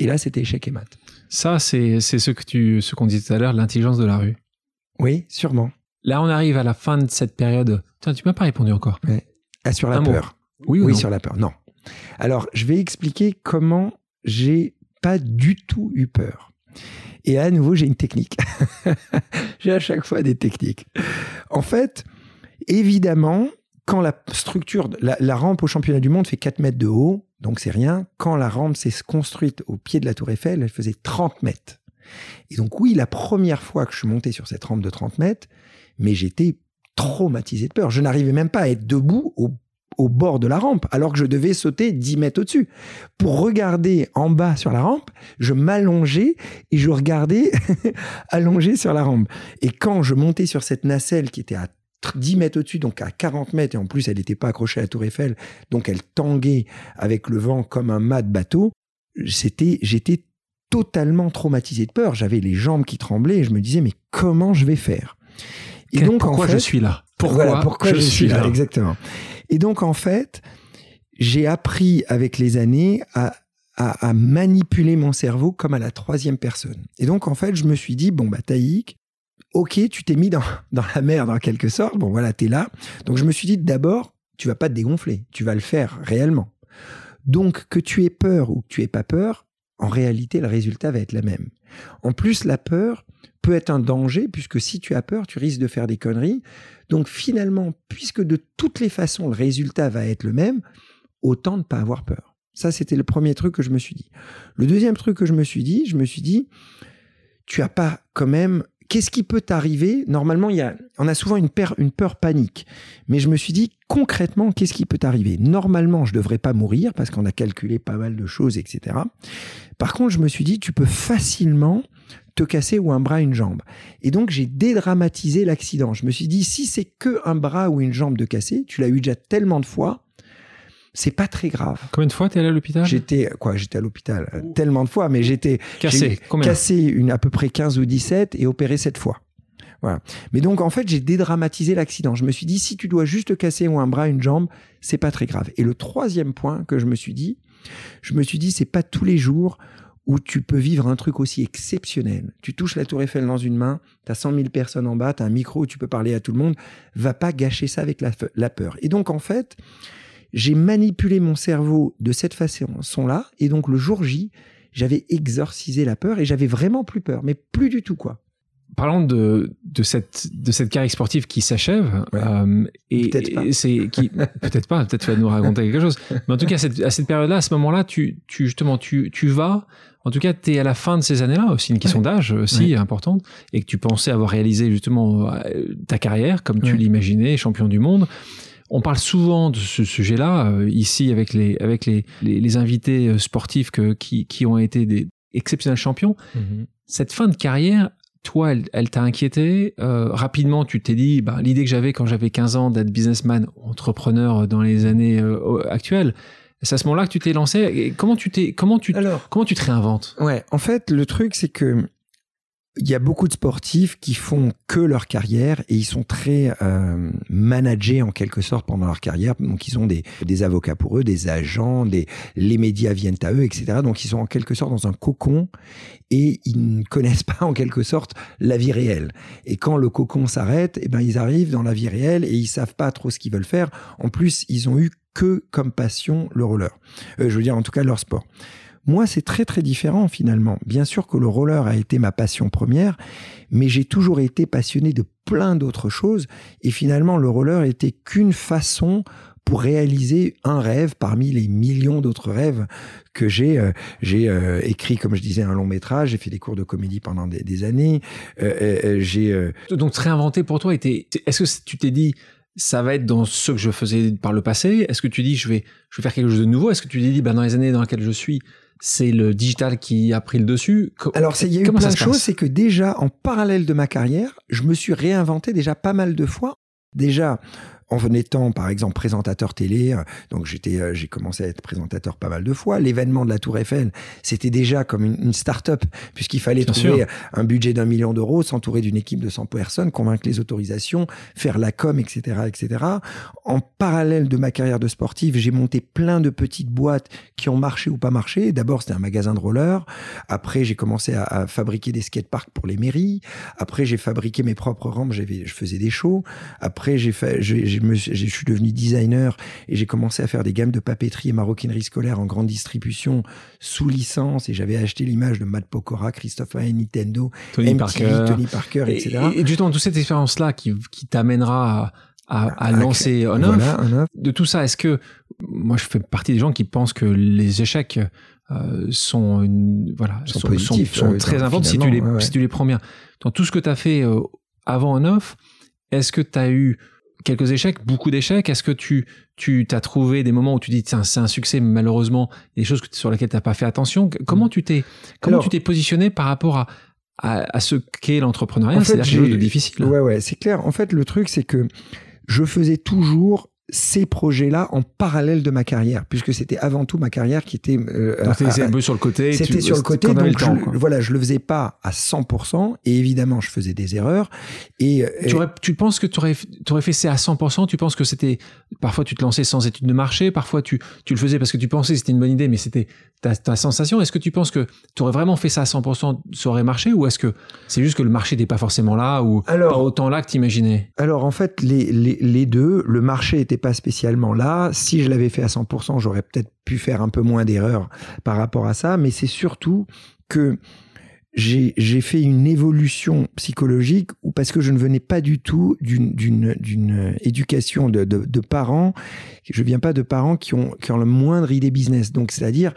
A: Et là, c'était échec et mat.
B: Ça, c'est ce que tu, ce qu'on disait tout à l'heure, l'intelligence de la rue.
A: Oui, sûrement.
B: Là, on arrive à la fin de cette période. Tiens, tu m'as pas répondu encore.
A: Ah, sur la peur. Oui, oui, sur la peur. Non. Alors, je vais expliquer comment j'ai pas du tout eu peur. Et à nouveau, j'ai une technique. (laughs) j'ai à chaque fois des techniques. En fait, évidemment, quand la structure, la, la rampe au championnat du monde fait 4 mètres de haut, donc c'est rien. Quand la rampe s'est construite au pied de la tour Eiffel, elle faisait 30 mètres. Et donc oui, la première fois que je suis monté sur cette rampe de 30 mètres, mais j'étais traumatisé de peur. Je n'arrivais même pas à être debout au, bord de la rampe, alors que je devais sauter 10 mètres au-dessus. Pour regarder en bas sur la rampe, je m'allongeais et je regardais (laughs) allongé sur la rampe. Et quand je montais sur cette nacelle qui était à 10 mètres au-dessus, donc à 40 mètres, et en plus elle n'était pas accrochée à la tour Eiffel, donc elle tanguait avec le vent comme un mât de bateau, c'était, j'étais totalement traumatisé de peur, j'avais les jambes qui tremblaient, et je me disais, mais comment je vais faire?
B: Et donc, pourquoi je suis là?
A: Pourquoi, pourquoi je, suis là, Exactement. Et donc, en fait, j'ai appris avec les années à, à, à, manipuler mon cerveau comme à la troisième personne. Et donc, en fait, je me suis dit, bon, bah, Taïk, ok, tu t'es mis dans, (laughs) dans la mer en quelque sorte. Bon, voilà, t'es là. Donc, je me suis dit, d'abord, tu vas pas te dégonfler. Tu vas le faire réellement. Donc, que tu aies peur ou que tu aies pas peur, en réalité, le résultat va être le même. En plus, la peur peut être un danger, puisque si tu as peur, tu risques de faire des conneries. Donc, finalement, puisque de toutes les façons, le résultat va être le même, autant ne pas avoir peur. Ça, c'était le premier truc que je me suis dit. Le deuxième truc que je me suis dit, je me suis dit, tu as pas quand même qu'est-ce qui peut t'arriver? Normalement, il y a, on a souvent une peur, une peur panique. Mais je me suis dit, concrètement, qu'est-ce qui peut t'arriver? Normalement, je ne devrais pas mourir parce qu'on a calculé pas mal de choses, etc. Par contre, je me suis dit, tu peux facilement te casser ou un bras, une jambe. Et donc, j'ai dédramatisé l'accident. Je me suis dit, si c'est que un bras ou une jambe de cassé, tu l'as eu déjà tellement de fois, c'est pas très grave.
B: Combien de fois t'es allé à l'hôpital?
A: J'étais quoi J'étais à l'hôpital euh, tellement de fois, mais j'étais
B: cassé. Combien
A: Cassé une à peu près 15 ou 17 et opéré 7 fois. Voilà. Mais donc en fait, j'ai dédramatisé l'accident. Je me suis dit si tu dois juste casser ou un bras, une jambe, c'est pas très grave. Et le troisième point que je me suis dit, je me suis dit c'est pas tous les jours où tu peux vivre un truc aussi exceptionnel. Tu touches la tour Eiffel dans une main, tu as 100 000 personnes en bas, tu as un micro où tu peux parler à tout le monde, va pas gâcher ça avec la, la peur. Et donc en fait, j'ai manipulé mon cerveau de cette façon-là, et donc le jour J, j'avais exorcisé la peur et j'avais vraiment plus peur, mais plus du tout quoi.
B: Parlons de, de, cette, de cette carrière sportive qui s'achève.
A: Euh, et,
B: c'est qui peut-être pas, peut-être tu vas nous raconter quelque chose. Mais en tout cas, cette, à cette période-là, à ce moment-là, tu, tu justement, tu, tu vas. En tout cas, tu es à la fin de ces années-là, aussi une question d'âge aussi importante, et que tu pensais avoir réalisé justement euh, ta carrière comme tu l'imaginais, champion du monde. On parle souvent de ce sujet-là euh, ici avec les avec les, les, invités euh, sportifs que, qui, qui ont été des exceptionnels champions. Mm-hmm. Cette fin de carrière, toi, elle, t'a inquiété. Euh, rapidement, tu t'es dit, bah, l'idée que j'avais quand j'avais 15 ans d'être businessman, entrepreneur dans les années euh, actuelles, c'est à ce moment-là que tu t'es lancé. comment tu t'es, comment tu, comment tu te réinventes?
A: Ouais, en fait, le truc, c'est que il y a beaucoup de sportifs qui font que leur carrière et ils sont très euh, managés en quelque sorte pendant leur carrière. Donc ils ont des, des avocats pour eux, des agents, des, les médias viennent à eux, etc. Donc ils sont en quelque sorte dans un cocon et ils ne connaissent pas en quelque sorte la vie réelle. Et quand le cocon s'arrête, eh ben ils arrivent dans la vie réelle et ils savent pas trop ce qu'ils veulent faire. En plus, ils ont eu que comme passion le roller. Euh, je veux dire en tout cas leur sport. Moi, c'est très très différent finalement. Bien sûr que le roller a été ma passion première, mais j'ai toujours été passionné de plein d'autres choses. Et finalement, le roller était qu'une façon pour réaliser un rêve parmi les millions d'autres rêves que j'ai. Euh, j'ai euh, écrit, comme je disais, un long métrage, j'ai fait des cours de comédie pendant des, années. Euh, j'ai
B: donc se réinventer pour toi était. Est-ce que tu t'es dit ça va être dans ce que je faisais par le passé? Est-ce que tu dis je vais je vais faire quelque chose de nouveau? Est-ce que tu t'es dit bah, dans les années dans lesquelles je suis c'est le digital qui a pris le dessus.
A: Alors, il y a eu plein de choses, c'est que déjà, en parallèle de ma carrière, je me suis réinventé déjà pas mal de fois. Déjà, en étant par exemple présentateur télé, euh, donc j'étais, euh, j'ai commencé à être présentateur pas mal de fois. L'événement de la Tour Eiffel, c'était déjà comme une, start-up puisqu'il fallait trouver un budget d'un million d'euros, s'entourer d'une équipe de 100 personnes, convaincre les autorisations, faire la com, etc., etc. En parallèle de ma carrière de sportive, j'ai monté plein de petites boîtes qui ont marché ou pas marché. D'abord, c'était un magasin de rollers. Après, j'ai commencé à, fabriquer des skateparks pour les mairies. Après, j'ai fabriqué mes propres rampes. J'avais, je faisais des shows. Après, j'ai fait, j'ai je suis devenu designer et j'ai commencé à faire des gammes de papeterie et maroquinerie scolaire en grande distribution sous licence et j'avais acheté l'image de Matt Pokora, Christophe Hayen, Nintendo,
B: Tony Parker,
A: Tony Parker, etc.
B: Et, justement, toute cette expérience-là qui, qui t'amènera à, à, lancer On De tout ça, est-ce que moi je fais partie des gens qui pensent que les échecs euh, sont une, voilà
A: sont, sont,
B: sont, très importants si tu les si tu les prends bien. Dans tout ce que tu as fait euh, avant On Off, est-ce que tu as eu quelques échecs, beaucoup d'échecs. Est-ce que tu tu t'as trouvé des moments où tu dis c'est un, succès, mais malheureusement des choses sur lesquelles tu n'as pas fait attention? Comment tu t'es comment tu t'es positionné par rapport à à, ce qu'est l'entrepreneuriat? C'est quelque chose de difficile.
A: Ouais ouais, c'est clair. En fait, le truc c'est que je faisais toujours ces projets-là en parallèle de ma carrière, puisque c'était avant tout ma carrière qui était.
B: Euh, un peu sur le côté.
A: C'était sur le côté, donc je, voilà, je le faisais pas à 100%, et évidemment, je faisais des erreurs. Et,
B: tu, tu penses que tu aurais, aurais fait ça à 100% Tu penses que c'était parfois tu te lançais sans étude de marché, parfois tu, tu le faisais parce que tu pensais que c'était une bonne idée, mais c'était ta, ta sensation. Est-ce que tu penses que tu aurais vraiment fait ça à 100%, ça aurait marché, ou est-ce que c'est juste que le marché n'était pas forcément là, ou pas autant là que tu imaginais
A: Alors en fait, les, les, les deux, le marché était pas spécialement là. Si je l'avais fait à 100%, j'aurais peut-être pu faire un peu moins d'erreurs par rapport à ça. Mais c'est surtout que j'ai fait une évolution psychologique ou parce que je ne venais pas du tout d'une éducation de, de, de, parents. Je viens pas de parents qui ont, qui ont moindre idée business. Donc, c'est-à-dire,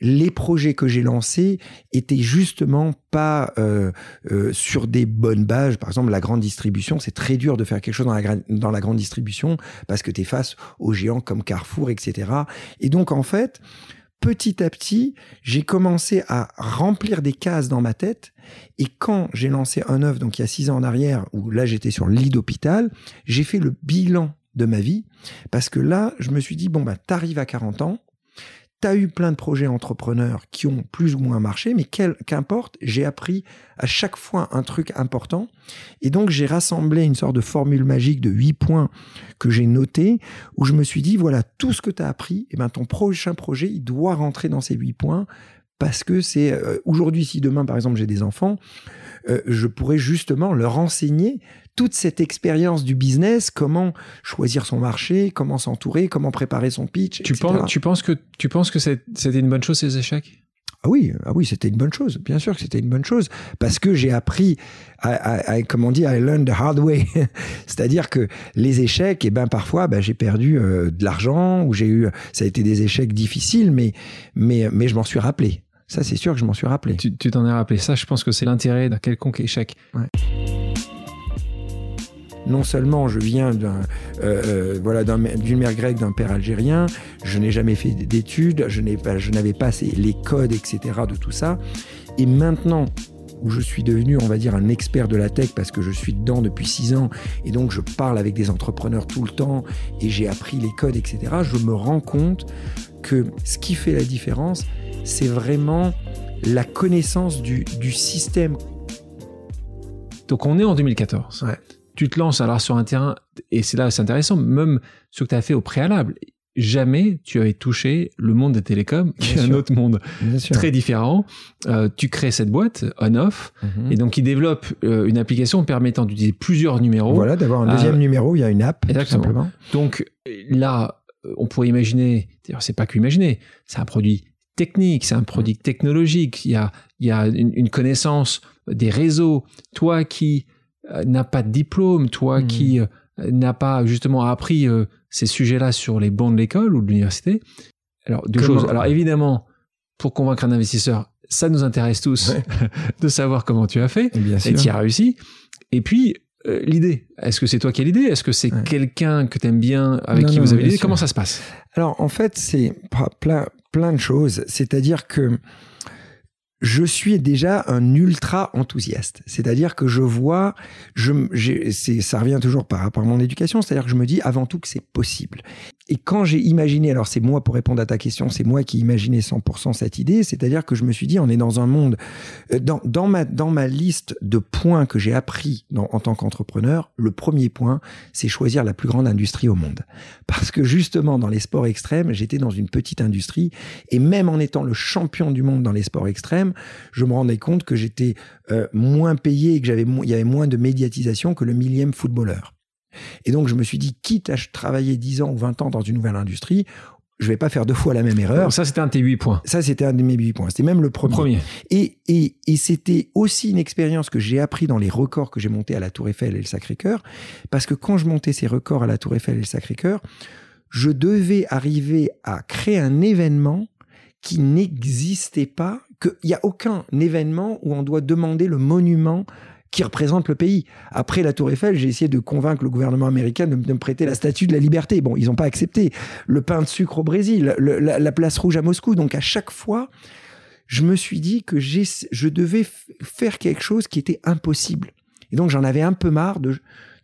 A: les projets que j'ai lancés étaient justement pas euh, euh, sur des bonnes bases. Par exemple, la grande distribution, c'est très dur de faire quelque chose dans la, dans la grande distribution parce que tu es face aux géants comme Carrefour, etc. Et donc, en fait, petit à petit, j'ai commencé à remplir des cases dans ma tête. Et quand j'ai lancé un œuvre, donc il y a six ans en arrière, où là j'étais sur le lit d'hôpital, j'ai fait le bilan de ma vie, parce que là, je me suis dit, bon, bah, t'arrives à 40 ans, tu as eu plein de projets entrepreneurs qui ont plus ou moins marché, mais qu'importe, j'ai appris à chaque fois un truc important. Et donc, j'ai rassemblé une sorte de formule magique de huit points que j'ai noté, où je me suis dit, voilà, tout ce que tu as appris, et eh ben, ton prochain projet, il doit rentrer dans ces huit points, parce que c'est euh, aujourd'hui, si demain, par exemple, j'ai des enfants, euh, je pourrais justement leur enseigner toute cette expérience du business, comment choisir son marché, comment s'entourer, comment préparer son pitch.
B: Tu penses, tu penses que tu penses que c'était une bonne chose ces échecs?
A: Ah oui, ah oui, c'était une bonne chose. Bien sûr que c'était une bonne chose parce que j'ai appris, à, comme on dit, I learned the hard way. (laughs) C'est-à-dire que les échecs, et eh ben parfois, ben, j'ai perdu euh, de l'argent ou j'ai eu, ça a été des échecs difficiles, mais mais mais je m'en suis rappelé. Ça, c'est sûr que je m'en suis rappelé.
B: Tu t'en es rappelé. Ça, je pense que c'est l'intérêt d'un quelconque échec.
A: Non seulement je viens d'un, euh, euh, voilà, d'une mère grecque, d'un père algérien, je n'ai jamais fait d'études, je, n'ai pas, je n'avais pas les codes, etc. de tout ça. Et maintenant, où je suis devenu, on va dire, un expert de la tech parce que je suis dedans depuis six ans et donc je parle avec des entrepreneurs tout le temps et j'ai appris les codes, etc., je me rends compte que ce qui fait la différence, c'est vraiment la connaissance du, système.
B: Donc on est en 2014. Tu te lances alors sur un terrain, et c'est là c'est intéressant, même ce que tu as fait au préalable. Jamais tu avais touché le monde des télécoms, qui est un autre monde très différent. Euh, tu crées cette boîte on-off, mhm. et donc il développe euh, une application permettant d'utiliser plusieurs numéros.
A: Voilà, d'avoir un deuxième euh, numéro, il y a une app, tout simplement.
B: Donc là, on pourrait imaginer, d'ailleurs c'est pas qu'imaginer, c'est un produit technique, c'est un produit technologique, il y a, il y a une, connaissance des réseaux. Toi qui euh, n'as pas de diplôme, toi mm. qui euh, n'as pas justement appris euh, ces sujets-là sur les bancs de l'école ou de l'université. Alors, deux choses. Alors, évidemment, pour convaincre un investisseur, ça nous intéresse tous (laughs) de savoir comment tu as fait et tu as réussi. Et puis, l'idée. Est-ce que c'est toi qui as l'idée? Est-ce que c'est quelqu'un que tu aimes bien avec qui vous avez l'idée? Comment ça se passe?
A: Alors en fait, c'est plein, plein de choses. C'est-à-dire que je suis déjà un ultra enthousiaste. C'est-à-dire que je vois, je, ça revient toujours par rapport à mon éducation, c'est-à-dire que je me dis avant tout que c'est possible. Et quand j'ai imaginé, alors c'est moi pour répondre à ta question, c'est moi qui imaginais 100% cette idée, c'est-à-dire que je me suis dit, on est dans un monde, euh, dans, dans, ma, dans ma liste de points que j'ai appris en tant qu'entrepreneur, le premier point, c'est choisir la plus grande industrie au monde. Parce que justement, dans les sports extrêmes, j'étais dans une petite industrie, et même en étant le champion du monde dans les sports extrêmes, je me rendais compte que j'étais euh, moins payé et que j'avais, il y avait moins de médiatisation que le millième footballeur. Et donc, je me suis dit, quitte à travailler 10 ans ou 20 ans dans une nouvelle industrie, je vais pas faire deux fois la même erreur.
B: ça, c'était un de tes 8 points.
A: Ça, c'était un de mes 8 points. C'était même le premier. Et, et, et c'était aussi une expérience que j'ai appris dans les records que j'ai montés à la Tour Eiffel et le Sacré-Cœur. Parce que quand je montais ces records à la Tour Eiffel et le Sacré-Cœur, je devais arriver à créer un événement qui n'existait pas, qu'il n'y a aucun événement où on doit demander le monument qui représente le pays. Après la Tour Eiffel, j'ai essayé de convaincre le gouvernement américain de, me prêter la statue de la liberté. Bon, ils n'ont pas accepté. Le pain de sucre au Brésil, la, place rouge à Moscou. Donc à chaque fois, je me suis dit que je devais faire quelque chose qui était impossible. Et donc j'en avais un peu marre de,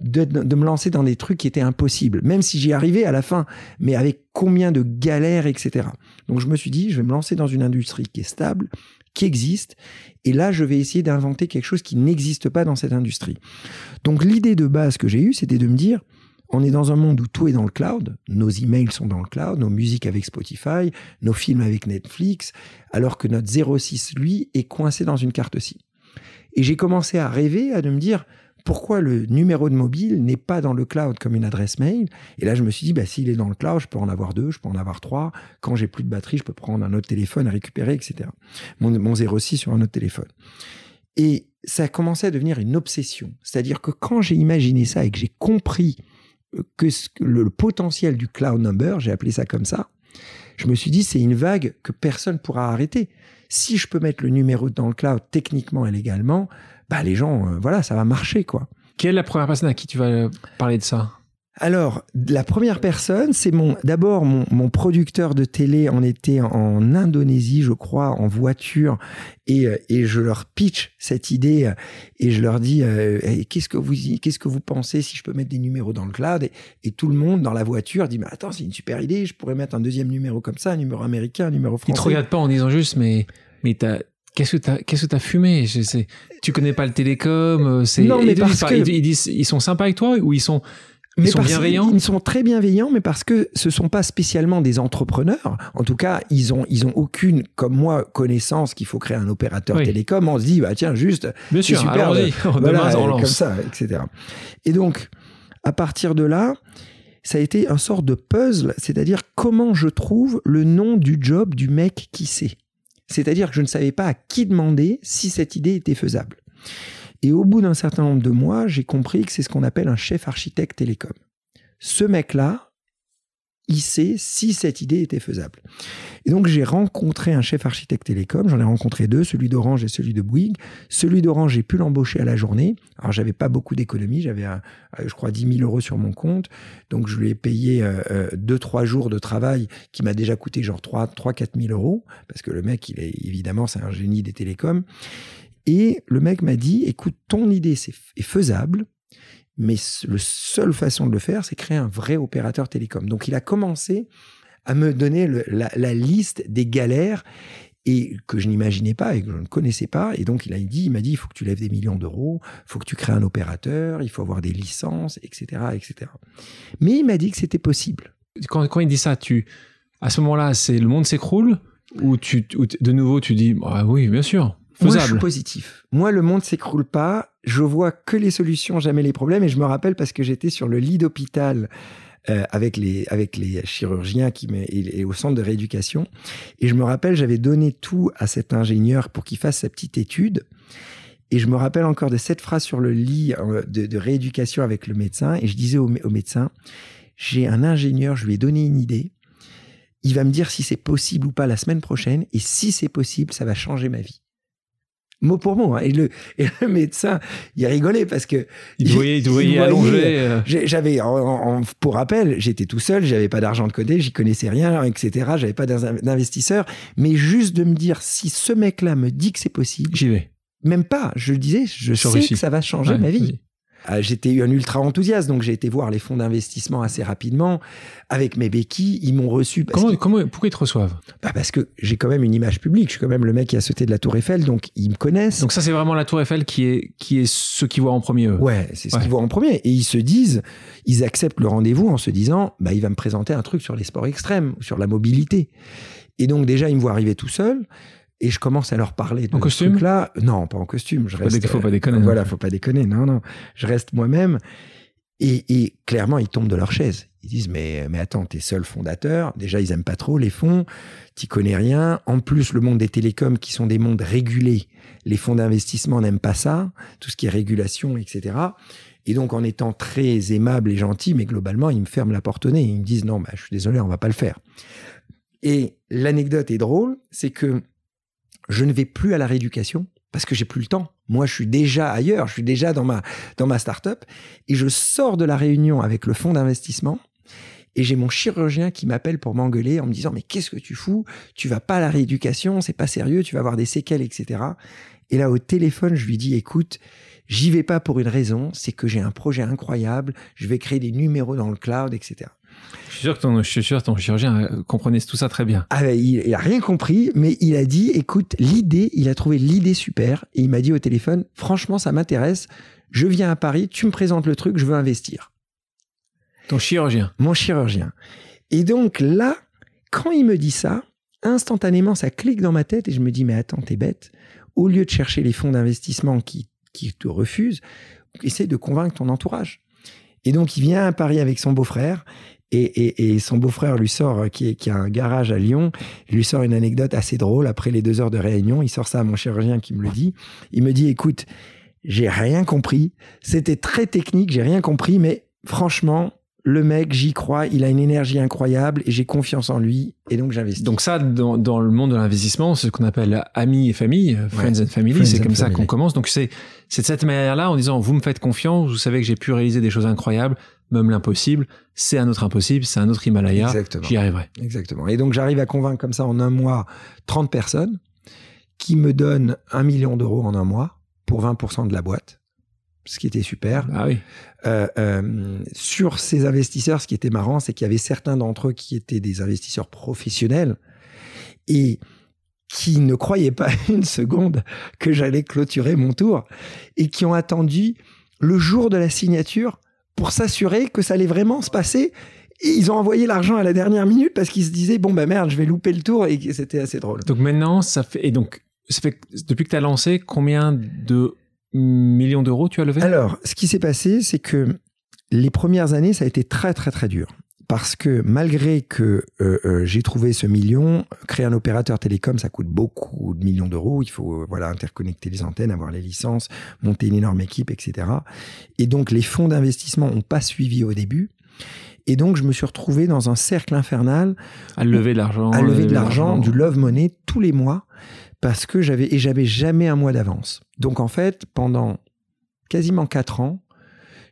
A: de, me lancer dans des trucs qui étaient impossibles, même si j'y arrivais à la fin, mais avec combien de galères, etc. Donc je me suis dit, je vais me lancer dans une industrie qui est stable, qui existe. Et là, je vais essayer d'inventer quelque chose qui n'existe pas dans cette industrie. Donc l'idée de base que j'ai eue, c'était de me dire, on est dans un monde où tout est dans le cloud, nos emails sont dans le cloud, nos musiques avec Spotify, nos films avec Netflix, alors que notre 06, lui, est coincé dans une carte SIM. Et j'ai commencé à rêver, à de me dire, pourquoi le numéro de mobile n'est pas dans le cloud comme une adresse mail? Et là, je me suis dit, bah, s'il est dans le cloud, je peux en avoir deux, je peux en avoir trois. Quand j'ai plus de batterie, je peux prendre un autre téléphone à récupérer, etc. Mon, mon 06 sur un autre téléphone. Et ça a commencé à devenir une obsession. C'est-à-dire que quand j'ai imaginé ça et que j'ai compris euh, que le potentiel du cloud number, j'ai appelé ça comme ça, je me suis dit, c'est une vague que personne pourra arrêter. Si je peux mettre le numéro dans le cloud techniquement et légalement, bah les gens, euh, voilà, ça va marcher quoi.
B: Quelle est la première personne à qui tu vas parler de ça?
A: Alors, la première personne, c'est mon, d'abord mon, mon, producteur de télé en était en Indonésie, je crois, en voiture, et, euh, et je leur pitch cette idée et je leur dis euh, qu'est-ce que vous qu'est-ce que vous pensez si je peux mettre des numéros dans le cloud? Et, et tout le monde dans la voiture dit mais attends c'est une super idée, je pourrais mettre un deuxième numéro comme ça, un numéro américain, un numéro français.
B: Ils te regardent pas en disant juste mais mais t'as Qu'est-ce que t'as, qu'est-ce que t'as fumé? Je sais, Tu connais pas le télécom euh, c'est,
A: Non, mais parce
B: ils,
A: que...
B: ils, disent, ils sont sympas avec toi ou ils sont ils sont bienveillants?
A: Ils sont très bienveillants, mais parce que ce sont pas spécialement des entrepreneurs. En tout cas, ils ont, ils ont aucune, comme moi, connaissance qu'il faut créer un opérateur télécom. On se dit, bah tiens, juste,
B: Bien sûr,
A: super,
B: allons-y. (laughs)
A: voilà,
B: Demain, on lance.
A: comme ça, etc. Et donc, à partir de là, ça a été un sort de puzzle, c'est-à-dire comment je trouve le nom du job du mec qui sait. C'est-à-dire que je ne savais pas à qui demander si cette idée était faisable. Et au bout d'un certain nombre de mois, j'ai compris que c'est ce qu'on appelle un chef architecte télécom. Ce mec-là, sait si cette idée était faisable. Et donc j'ai rencontré un chef architecte télécom, j'en ai rencontré deux, celui d'Orange et celui de Bouygues. Celui d'Orange, j'ai pu l'embaucher à la journée. Alors j'avais pas beaucoup d'économies, j'avais, euh, je crois, 10 000 euros sur mon compte. Donc je lui ai payé euh, deux, trois jours de travail qui m'a déjà coûté genre 3, 3 4 000 euros, parce que le mec, il est évidemment, c'est un génie des télécoms. Et le mec m'a dit, écoute, ton idée est faisable, mais la seule façon de le faire, c'est créer un vrai opérateur télécom. Donc il a commencé à me donner la, liste des galères et que je n'imaginais pas et que je ne connaissais pas. Et donc il a dit, il m'a dit, il faut que tu lèves des millions d'euros, il faut que tu crées un opérateur, il faut avoir des licences, etc., etc. Mais il m'a dit que c'était possible.
B: Quand, quand il dit ça, tu, à ce moment-là, c'est le monde s'écroule ou tu, ou de nouveau tu dis, bah oui, bien sûr. Faisable.
A: Moi, je suis positif. Moi, le monde s'écroule pas. Je vois que les solutions, jamais les problèmes. Et je me rappelle parce que j'étais sur le lit d'hôpital euh, avec les avec les chirurgiens qui et, et, au centre de rééducation. Et je me rappelle, j'avais donné tout à cet ingénieur pour qu'il fasse sa petite étude. Et je me rappelle encore de cette phrase sur le lit euh, de, de rééducation avec le médecin. Et je disais au, au médecin, j'ai un ingénieur, je lui ai donné une idée. Il va me dire si c'est possible ou pas la semaine prochaine. Et si c'est possible, ça va changer ma vie mot pour mot. Hein. Et, le, (laughs) et le médecin, il rigolait parce que.
B: Il voyait, il voyait allongé. Euh...
A: J'avais, pour rappel, j'étais tout seul, j'avais pas d'argent de côté, j'y connaissais rien, etc. J'avais pas d'investisseur. Mais juste de me dire, si ce mec-là me dit que c'est possible.
B: J'y vais.
A: Même pas. Je le disais, je sais que ça va changer
B: ouais,
A: ma vie.
B: Oui.
A: Euh, J'étais un ultra enthousiaste, donc j'ai été voir les fonds d'investissement assez rapidement avec mes béquilles. Ils m'ont reçu. Parce
B: comment,
A: que,
B: comment, pourquoi ils te reçoivent?
A: Bah Parce que j'ai quand même une image publique. Je suis quand même le mec qui a sauté de la Tour Eiffel, donc ils me connaissent.
B: Donc ça, c'est vraiment la Tour Eiffel qui est qui est ce qu'ils voient en premier. Eux.
A: Ouais, c'est ce
B: Ouais.
A: qu'ils voient en premier. Et ils se disent, ils acceptent le rendez-vous en se disant, bah il va me présenter un truc sur les sports extrêmes, sur la mobilité. Et donc déjà, ils me voient arriver tout seul. Et je commence à leur parler de
B: En
A: ce
B: costume
A: truc-là. Non, pas en costume. Je reste,
B: faut pas déconner,
A: euh. Voilà, faut pas déconner. Non, non. Je reste moi-même. Et, et clairement, ils tombent de leur chaise. Ils disent mais mais attends, t'es seul fondateur. Déjà, ils aiment pas trop les fonds. T'y connais rien. En plus, le monde des télécoms, qui sont des mondes régulés, les fonds d'investissement n'aiment pas ça. Tout ce qui est régulation, etc. Et donc, en étant très aimable et gentil, mais globalement, ils me ferment la porte au nez. Ils me disent non, bah, je suis désolé, on va pas le faire. Et l'anecdote est drôle, c'est que je ne vais plus à la rééducation parce que j'ai plus le temps. Moi, je suis déjà ailleurs, je suis déjà dans ma, dans ma start-up et je sors de la réunion avec le fonds d'investissement et j'ai mon chirurgien qui m'appelle pour m'engueuler en me disant mais qu'est-ce que tu fous? Tu vas pas à la rééducation, c'est pas sérieux, tu vas avoir des séquelles, etc. Et là, au téléphone, je lui dis écoute, j'y vais pas pour une raison, c'est que j'ai un projet incroyable, je vais créer des numéros dans le cloud, etc.
B: Je suis sûr que ton, je suis sûr que ton chirurgien euh, comprenait tout ça très bien.
A: Ah ben, il, il a rien compris, mais il a dit, écoute, l'idée, il a trouvé l'idée super, et il m'a dit au téléphone, franchement, ça m'intéresse, je viens à Paris, tu me présentes le truc, je veux investir.
B: Ton chirurgien.
A: Mon chirurgien. Et donc là, quand il me dit ça, instantanément, ça clique dans ma tête, et je me dis, mais attends, t'es bête. Au lieu de chercher les fonds d'investissement qui, qui te refusent, essaye de convaincre ton entourage. Et donc, il vient à Paris avec son beau-frère, et, et, et, son beau-frère lui sort, qui, est, qui, a un garage à Lyon, lui sort une anecdote assez drôle. Après les deux heures de réunion, il sort ça à mon chirurgien qui me le dit. Il me dit, écoute, j'ai rien compris. C'était très technique, j'ai rien compris, mais franchement, le mec, j'y crois, il a une énergie incroyable et j'ai confiance en lui et donc j'investis.
B: Donc ça, dans, dans le monde de l'investissement, c'est ce qu'on appelle amis et famille, friends and family, c'est comme ça qu'on commence. Donc c'est c'est de cette manière-là, en disant vous me faites confiance, vous savez que j'ai pu réaliser des choses incroyables, même l'impossible, c'est un autre impossible, c'est un autre Himalaya, j'y arriverai.
A: Exactement. Et donc j'arrive à convaincre comme ça en un mois 30 personnes qui me donnent un million d'euros en un mois pour 20% de la boîte ce qui était super.
B: Ah oui.
A: Euh, euh, sur ces investisseurs, ce qui était marrant, c'est qu'il y avait certains d'entre eux qui étaient des investisseurs professionnels et qui ne croyaient pas (laughs) une seconde que j'allais clôturer mon tour et qui ont attendu le jour de la signature pour s'assurer que ça allait vraiment se passer. Et ils ont envoyé l'argent à la dernière minute parce qu'ils se disaient bon bah merde, je vais louper le tour et c'était assez drôle.
B: Donc maintenant, ça fait et donc ça fait depuis que tu as lancé combien de millions d'euros tu as levé?
A: Alors, ce qui s'est passé, c'est que les premières années, ça a été très très très dur. Parce que malgré que euh, euh, j'ai trouvé ce million, créer un opérateur télécom, ça coûte beaucoup de millions d'euros. Il faut euh, voilà interconnecter les antennes, avoir les licences, monter une énorme équipe, etc. Et donc les fonds d'investissement n'ont pas suivi au début. Et donc je me suis retrouvé dans un cercle infernal.
B: À lever de l'argent.
A: À lever de l'argent, du love money tous les mois parce que j'avais et j'avais jamais un mois d'avance. Donc en fait, pendant quasiment quatre ans,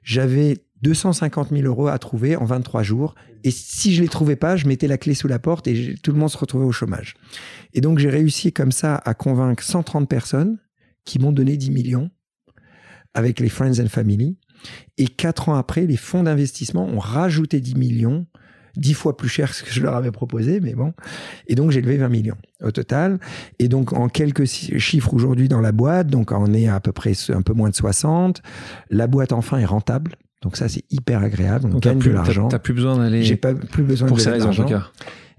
A: j'avais 250 000 euros à trouver en 23 jours. Et si je les trouvais pas, je mettais la clé sous la porte et tout le monde se retrouvait au chômage. Et donc j'ai réussi comme ça à convaincre 130 personnes qui m'ont donné 10 millions avec les Friends and Family. Et quatre ans après, les fonds d'investissement ont rajouté 10 millions dix fois plus cher que ce que je leur avais proposé, mais bon. Et donc, j'ai levé 20 millions au total. Et donc, en quelques chiffres aujourd'hui dans la boîte, donc on est à peu près un peu moins de 60. La boîte, enfin, est rentable. Donc ça, c'est hyper agréable. On gagne
B: plus,
A: de l'argent.
B: T'as plus besoin d'aller.
A: J'ai pas plus besoin
B: pour
A: de
B: ces raisons, en tout cas.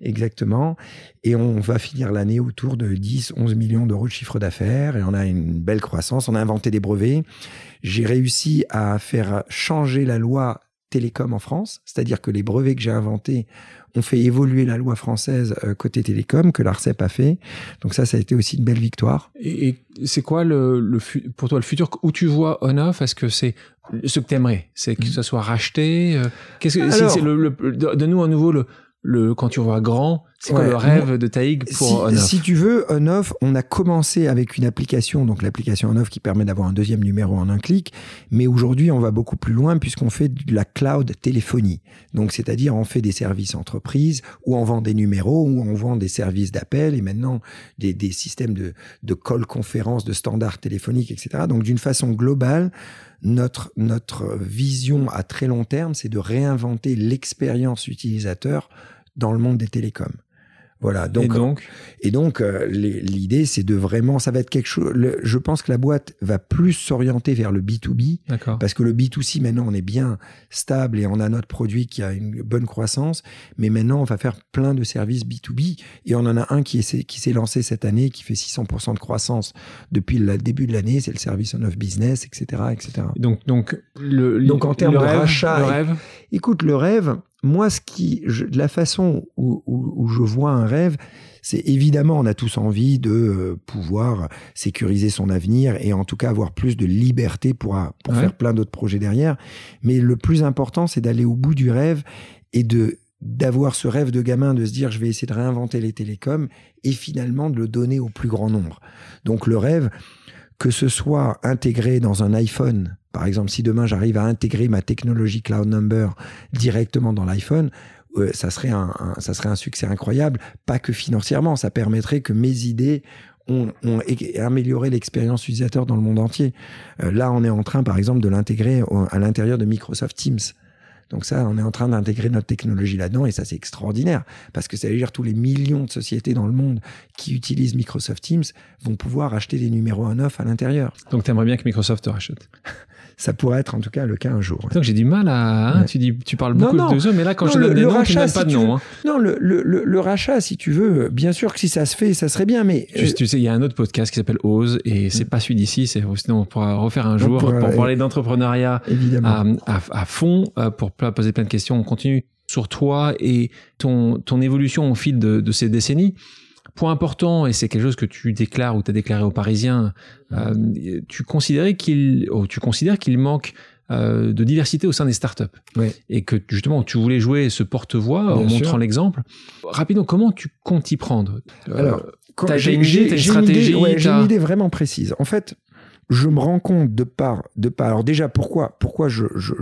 A: Exactement. Et on va finir l'année autour de 10, 11 millions d'euros de chiffre d'affaires. Et on a une belle croissance. On a inventé des brevets. J'ai réussi à faire changer la loi télécom en France, c'est-à-dire que les brevets que j'ai inventés ont fait évoluer la loi française euh, côté télécom que l'ARCEP a fait. Donc ça, ça a été aussi une belle victoire.
B: Et, c'est quoi le, pour toi le futur où tu vois on-off Est-ce que c'est ce que tu aimerais C'est que mm. ça soit racheté euh, Qu'est-ce que le, donne-nous à nouveau le, le quand tu vois grand, c'est quoi le rêve de Taïg pour
A: si,
B: on-off?
A: Si tu veux, on-off, on a commencé avec une application, donc l'application on-off qui permet d'avoir un deuxième numéro en un clic, mais aujourd'hui on va beaucoup plus loin puisqu'on fait de la cloud téléphonie. Donc c'est-à-dire on fait des services entreprises où on vend des numéros, où on vend des services d'appel et maintenant des, des systèmes de, de call conférence, de standards téléphoniques, etc. Donc d'une façon globale, notre, notre vision à très long terme, c'est de réinventer l'expérience utilisateur dans le monde des télécoms. Voilà.
B: Donc, et donc,
A: et donc euh, l'idée, c'est de vraiment, ça va être quelque chose. je pense que la boîte va plus s'orienter vers le B2B. Parce que le B2C, maintenant, on est bien stable et on a notre produit qui a une bonne croissance. Mais maintenant, on va faire plein de services B2B. Et on en a un qui s'est lancé cette année, qui fait 600% de croissance depuis le début de l'année. C'est le service on off business, etc., etc.
B: Donc, donc, le,
A: donc en termes de rachat,
B: le rêve.
A: Écoute, le rêve, moi, ce qui, la façon où, je vois un rêve, c'est évidemment, on a tous envie de euh, pouvoir sécuriser son avenir et en tout cas avoir plus de liberté pour, pour faire plein d'autres projets derrière. Mais le plus important, c'est d'aller au bout du rêve et de d'avoir ce rêve de gamin de se dire je vais essayer de réinventer les télécoms et finalement de le donner au plus grand nombre. Donc le rêve, que ce soit intégré dans un iPhone, par exemple, si demain j'arrive à intégrer ma technologie Cloud Number directement dans l'iPhone, euh, ça serait un, succès incroyable. Pas que financièrement, ça permettrait que mes idées ont, amélioré l'expérience utilisateur dans le monde entier. Euh, là, on est en train, par exemple, de l'intégrer à l'intérieur de Microsoft Teams. Donc ça, on est en train d'intégrer notre technologie là-dedans et ça, c'est extraordinaire parce que ça veut dire tous les millions de sociétés dans le monde qui utilisent Microsoft Teams vont pouvoir acheter des numéros à neuf à l'intérieur.
B: Donc tu aimerais bien que Microsoft te rachète (laughs)
A: ça pourrait être en tout cas le cas un jour.
B: Donc j'ai du mal à. Hein, tu dis, tu parles beaucoup de deux mais là quand je donne des noms, tu donnes pas de nom. Hein.
A: Non, le, le, le, rachat, si tu veux, bien sûr que si ça se fait, ça serait bien, mais.
B: Juste, tu sais, il y a un autre podcast qui s'appelle Ose et c'est pas celui d'ici, c'est sinon on pourra refaire un jour pour parler d'entrepreneuriat à, à, à, fond, euh, pour poser plein de questions. On continue sur toi et ton, ton évolution au fil de, de ces décennies. Point important, et c'est quelque chose que tu déclares ou tu as déclaré aux Parisiens, euh, tu considérais qu'il, oh, tu considères qu'il manque de diversité au sein des startups. Et que justement, tu voulais jouer ce porte-voix en montrant l'exemple. Rapidement, comment tu comptes y prendre?
A: Alors, j'ai une idée, stratégie, j'ai une idée vraiment précise. En fait, je me rends compte de par, de par. Alors déjà, pourquoi, pourquoi j'ai je,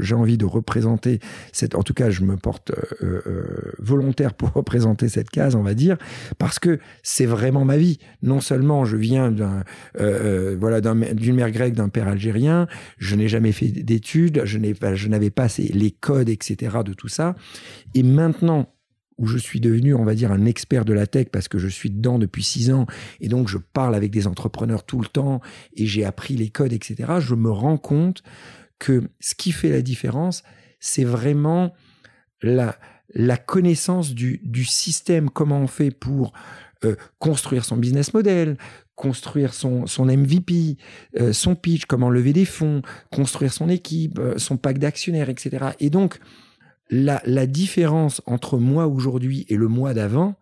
A: je, envie de représenter cette. En tout cas, je me porte euh, euh, volontaire pour (laughs) représenter cette case, on va dire, parce que c'est vraiment ma vie. Non seulement je viens d'un, euh, voilà, d'une mère grecque, d'un père algérien, je n'ai jamais fait d'études, je n'ai, je n'avais pas les codes, etc. de tout ça, et maintenant où je suis devenu, on va dire, un expert de la tech parce que je suis dedans depuis six ans et donc je parle avec des entrepreneurs tout le temps et j'ai appris les codes, etc., je me rends compte que ce qui fait la différence, c'est vraiment la, connaissance du, système, comment on fait pour euh, construire son business model, construire son, son MVP, euh, son pitch, comment lever des fonds, construire son équipe, euh, son pack d'actionnaires, etc. Et donc, la, différence entre moi aujourd'hui et le mois d'avant,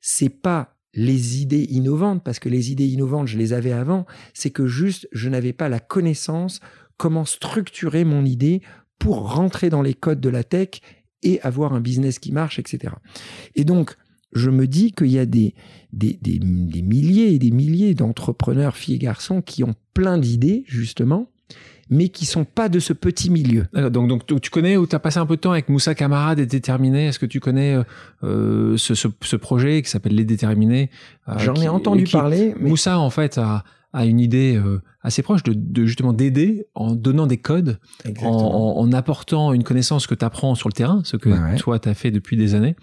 A: c'est pas les idées innovantes, parce que les idées innovantes, je les avais avant, c'est que juste, je n'avais pas la connaissance comment structurer mon idée pour rentrer dans les codes de la tech et avoir un business qui marche, etc. Et donc, je me dis qu'il y a des, des, des milliers et des milliers d'entrepreneurs, filles et garçons, qui ont plein d'idées, justement, mais qui sont pas de ce petit milieu.
B: Donc, donc tu connais ou tu as passé un peu de temps avec Moussa Camarade et Déterminé Est-ce que tu connais euh, euh ce, ce, ce, projet qui s'appelle Les Déterminés
A: euh, J'en ai entendu parler.
B: Mais... Moussa, en fait, a, a une idée euh, assez proche de, de justement d'aider en donnant des codes, en, en, apportant une connaissance que tu apprends sur le terrain, ce que toi tu as fait depuis des années,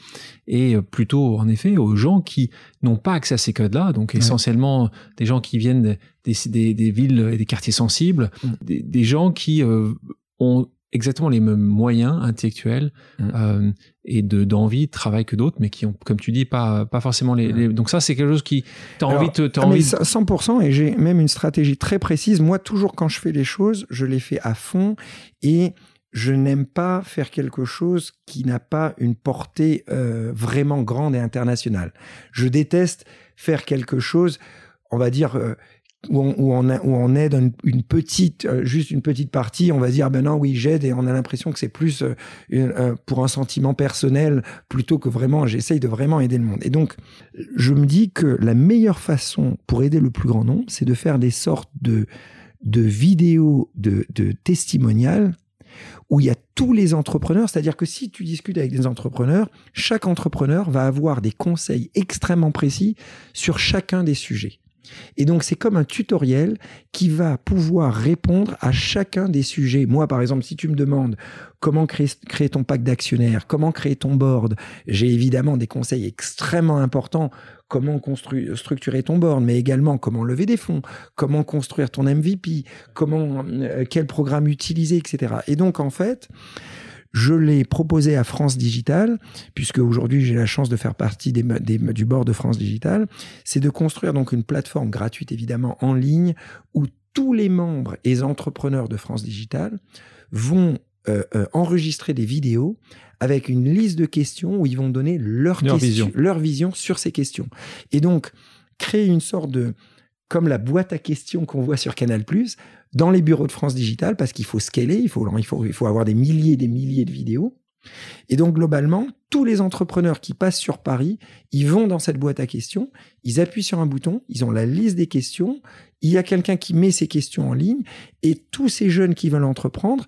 B: et euh, plutôt en effet aux gens qui n'ont pas accès à ces codes-là, donc essentiellement des gens qui viennent des, des, des, villes et des quartiers sensibles, mm. des, des, gens qui euh, ont exactement les mêmes moyens intellectuels mm. euh, et de d'envie de travail que d'autres mais qui ont comme tu dis pas pas forcément les, donc ça c'est quelque chose qui t'as envie de
A: as envie 100% et j'ai même une stratégie très précise moi toujours quand je fais les choses je les fais à fond et je n'aime pas faire quelque chose qui n'a pas une portée euh, vraiment grande et internationale. Je déteste faire quelque chose, on va dire, euh, où on, on, où on aide une, petite, euh, juste une petite partie, on va dire, ben non, oui, j'aide, et on a l'impression que c'est plus euh, euh, pour un sentiment personnel, plutôt que vraiment, j'essaye de vraiment aider le monde. Et donc, je me dis que la meilleure façon pour aider le plus grand nombre, c'est de faire des sortes de, de vidéos, de, de testimoniales, où il y a tous les entrepreneurs, c'est-à-dire que si tu discutes avec des entrepreneurs, chaque entrepreneur va avoir des conseils extrêmement précis sur chacun des sujets. Et donc, c'est comme un tutoriel qui va pouvoir répondre à chacun des sujets. Moi, par exemple, si tu me demandes comment créer, ton pack d'actionnaires, comment créer ton board, j'ai évidemment des conseils extrêmement importants. Comment structurer ton board, mais également comment lever des fonds, comment construire ton MVP, comment, euh, quel programme utiliser, etc. Et donc, en fait, je l'ai proposé à France Digital, puisque aujourd'hui j'ai la chance de faire partie des, du bord de France Digital, c'est de construire donc une plateforme gratuite évidemment en ligne où tous les membres et entrepreneurs de France Digital vont euh, euh, enregistrer des vidéos avec une liste de questions où ils vont donner leur, vision. leur vision sur ces questions. Et donc, créer une sorte de, comme la boîte à questions qu'on voit sur Canal+, dans les bureaux de France Digital, parce qu'il faut scaler, il faut, il, faut, il faut avoir des milliers et des milliers de vidéos. Et donc, globalement, tous les entrepreneurs qui passent sur Paris, ils vont dans cette boîte à questions, ils appuient sur un bouton, ils ont la liste des questions, il y a quelqu'un qui met ces questions en ligne, et tous ces jeunes qui veulent entreprendre,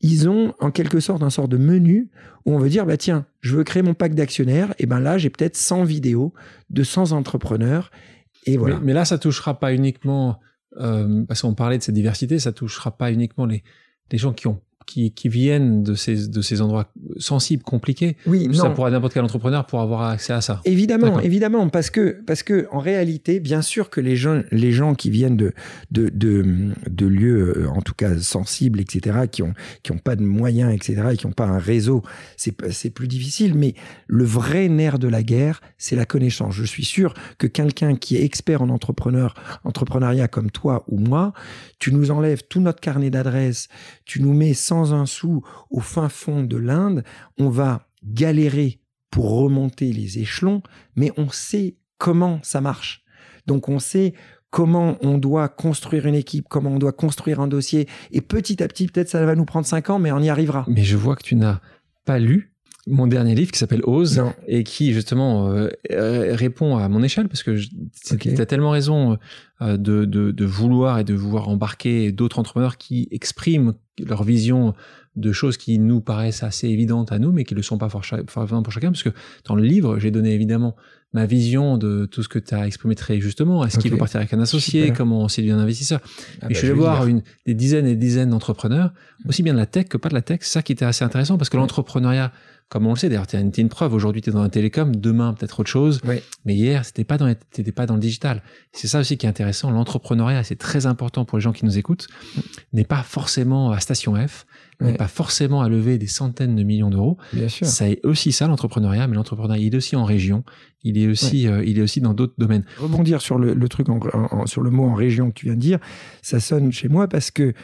A: ils ont en quelque sorte un sort de menu où on veut dire, bah tiens, je veux créer mon pack d'actionnaires, et ben là, j'ai peut-être 100 vidéos de 100 entrepreneurs,
B: mais, là, ça touchera pas uniquement, euh, parce qu'on parlait de cette diversité, ça touchera pas uniquement les, les gens qui ont qui, qui viennent de ces, de ces endroits sensibles, compliqués. Oui, ça pourrait n'importe quel entrepreneur pour avoir accès à ça.
A: Évidemment, évidemment, parce que, parce que en réalité, bien sûr que les gens, les gens qui viennent de, de, de, de lieux, euh, en tout cas sensibles, etc., qui ont, qui ont pas de moyens, etc., et qui ont pas un réseau, c'est, c'est plus difficile. Mais le vrai nerf de la guerre, c'est la connaissance. Je suis sûr que quelqu'un qui est expert en entrepreneur, entrepreneuriat comme toi ou moi, tu nous enlèves tout notre carnet d'adresses, tu nous mets sans un sou au fin fond de l'Inde, on va galérer pour remonter les échelons, mais on sait comment ça marche. Donc on sait comment on doit construire une équipe, comment on doit construire un dossier. Et petit à petit, peut-être ça va nous prendre cinq ans, mais on y arrivera.
B: Mais je vois que tu n'as pas lu mon dernier livre qui s'appelle Ose et qui justement euh, répond à mon échelle parce que tu as tellement raison euh, de, de, de, vouloir et de vouloir embarquer d'autres entrepreneurs qui expriment leur vision de choses qui nous paraissent assez évidentes à nous mais qui ne le sont pas forcément pour chacun parce que dans le livre j'ai donné évidemment ma vision de tout ce que tu as exprimé très justement. Est-ce qu'il faut partir avec un associé? Comment on séduit un investisseur? Ah Et bah, je vais voir une, des dizaines et des dizaines d'entrepreneurs, aussi bien de la tech que pas de la tech. C'est ça qui était assez intéressant parce que l'entrepreneuriat, comme on le sait, d'ailleurs, tu as une, preuve. Aujourd'hui, tu es dans la télécom, demain, peut-être autre chose. Mais hier, c'était pas dans, t'étais pas dans le digital. C'est ça aussi qui est intéressant. L'entrepreneuriat, c'est très important pour les gens qui nous écoutent, n'est pas forcément à station F, n'est pas forcément à lever des centaines de millions d'euros.
A: Bien sûr.
B: Ça est aussi ça, l'entrepreneuriat, mais l'entrepreneuriat, il est aussi en région. Il est aussi, euh, il est aussi dans d'autres domaines.
A: Rebondir sur le, truc, sur le mot en région que tu viens de dire, ça sonne chez moi parce que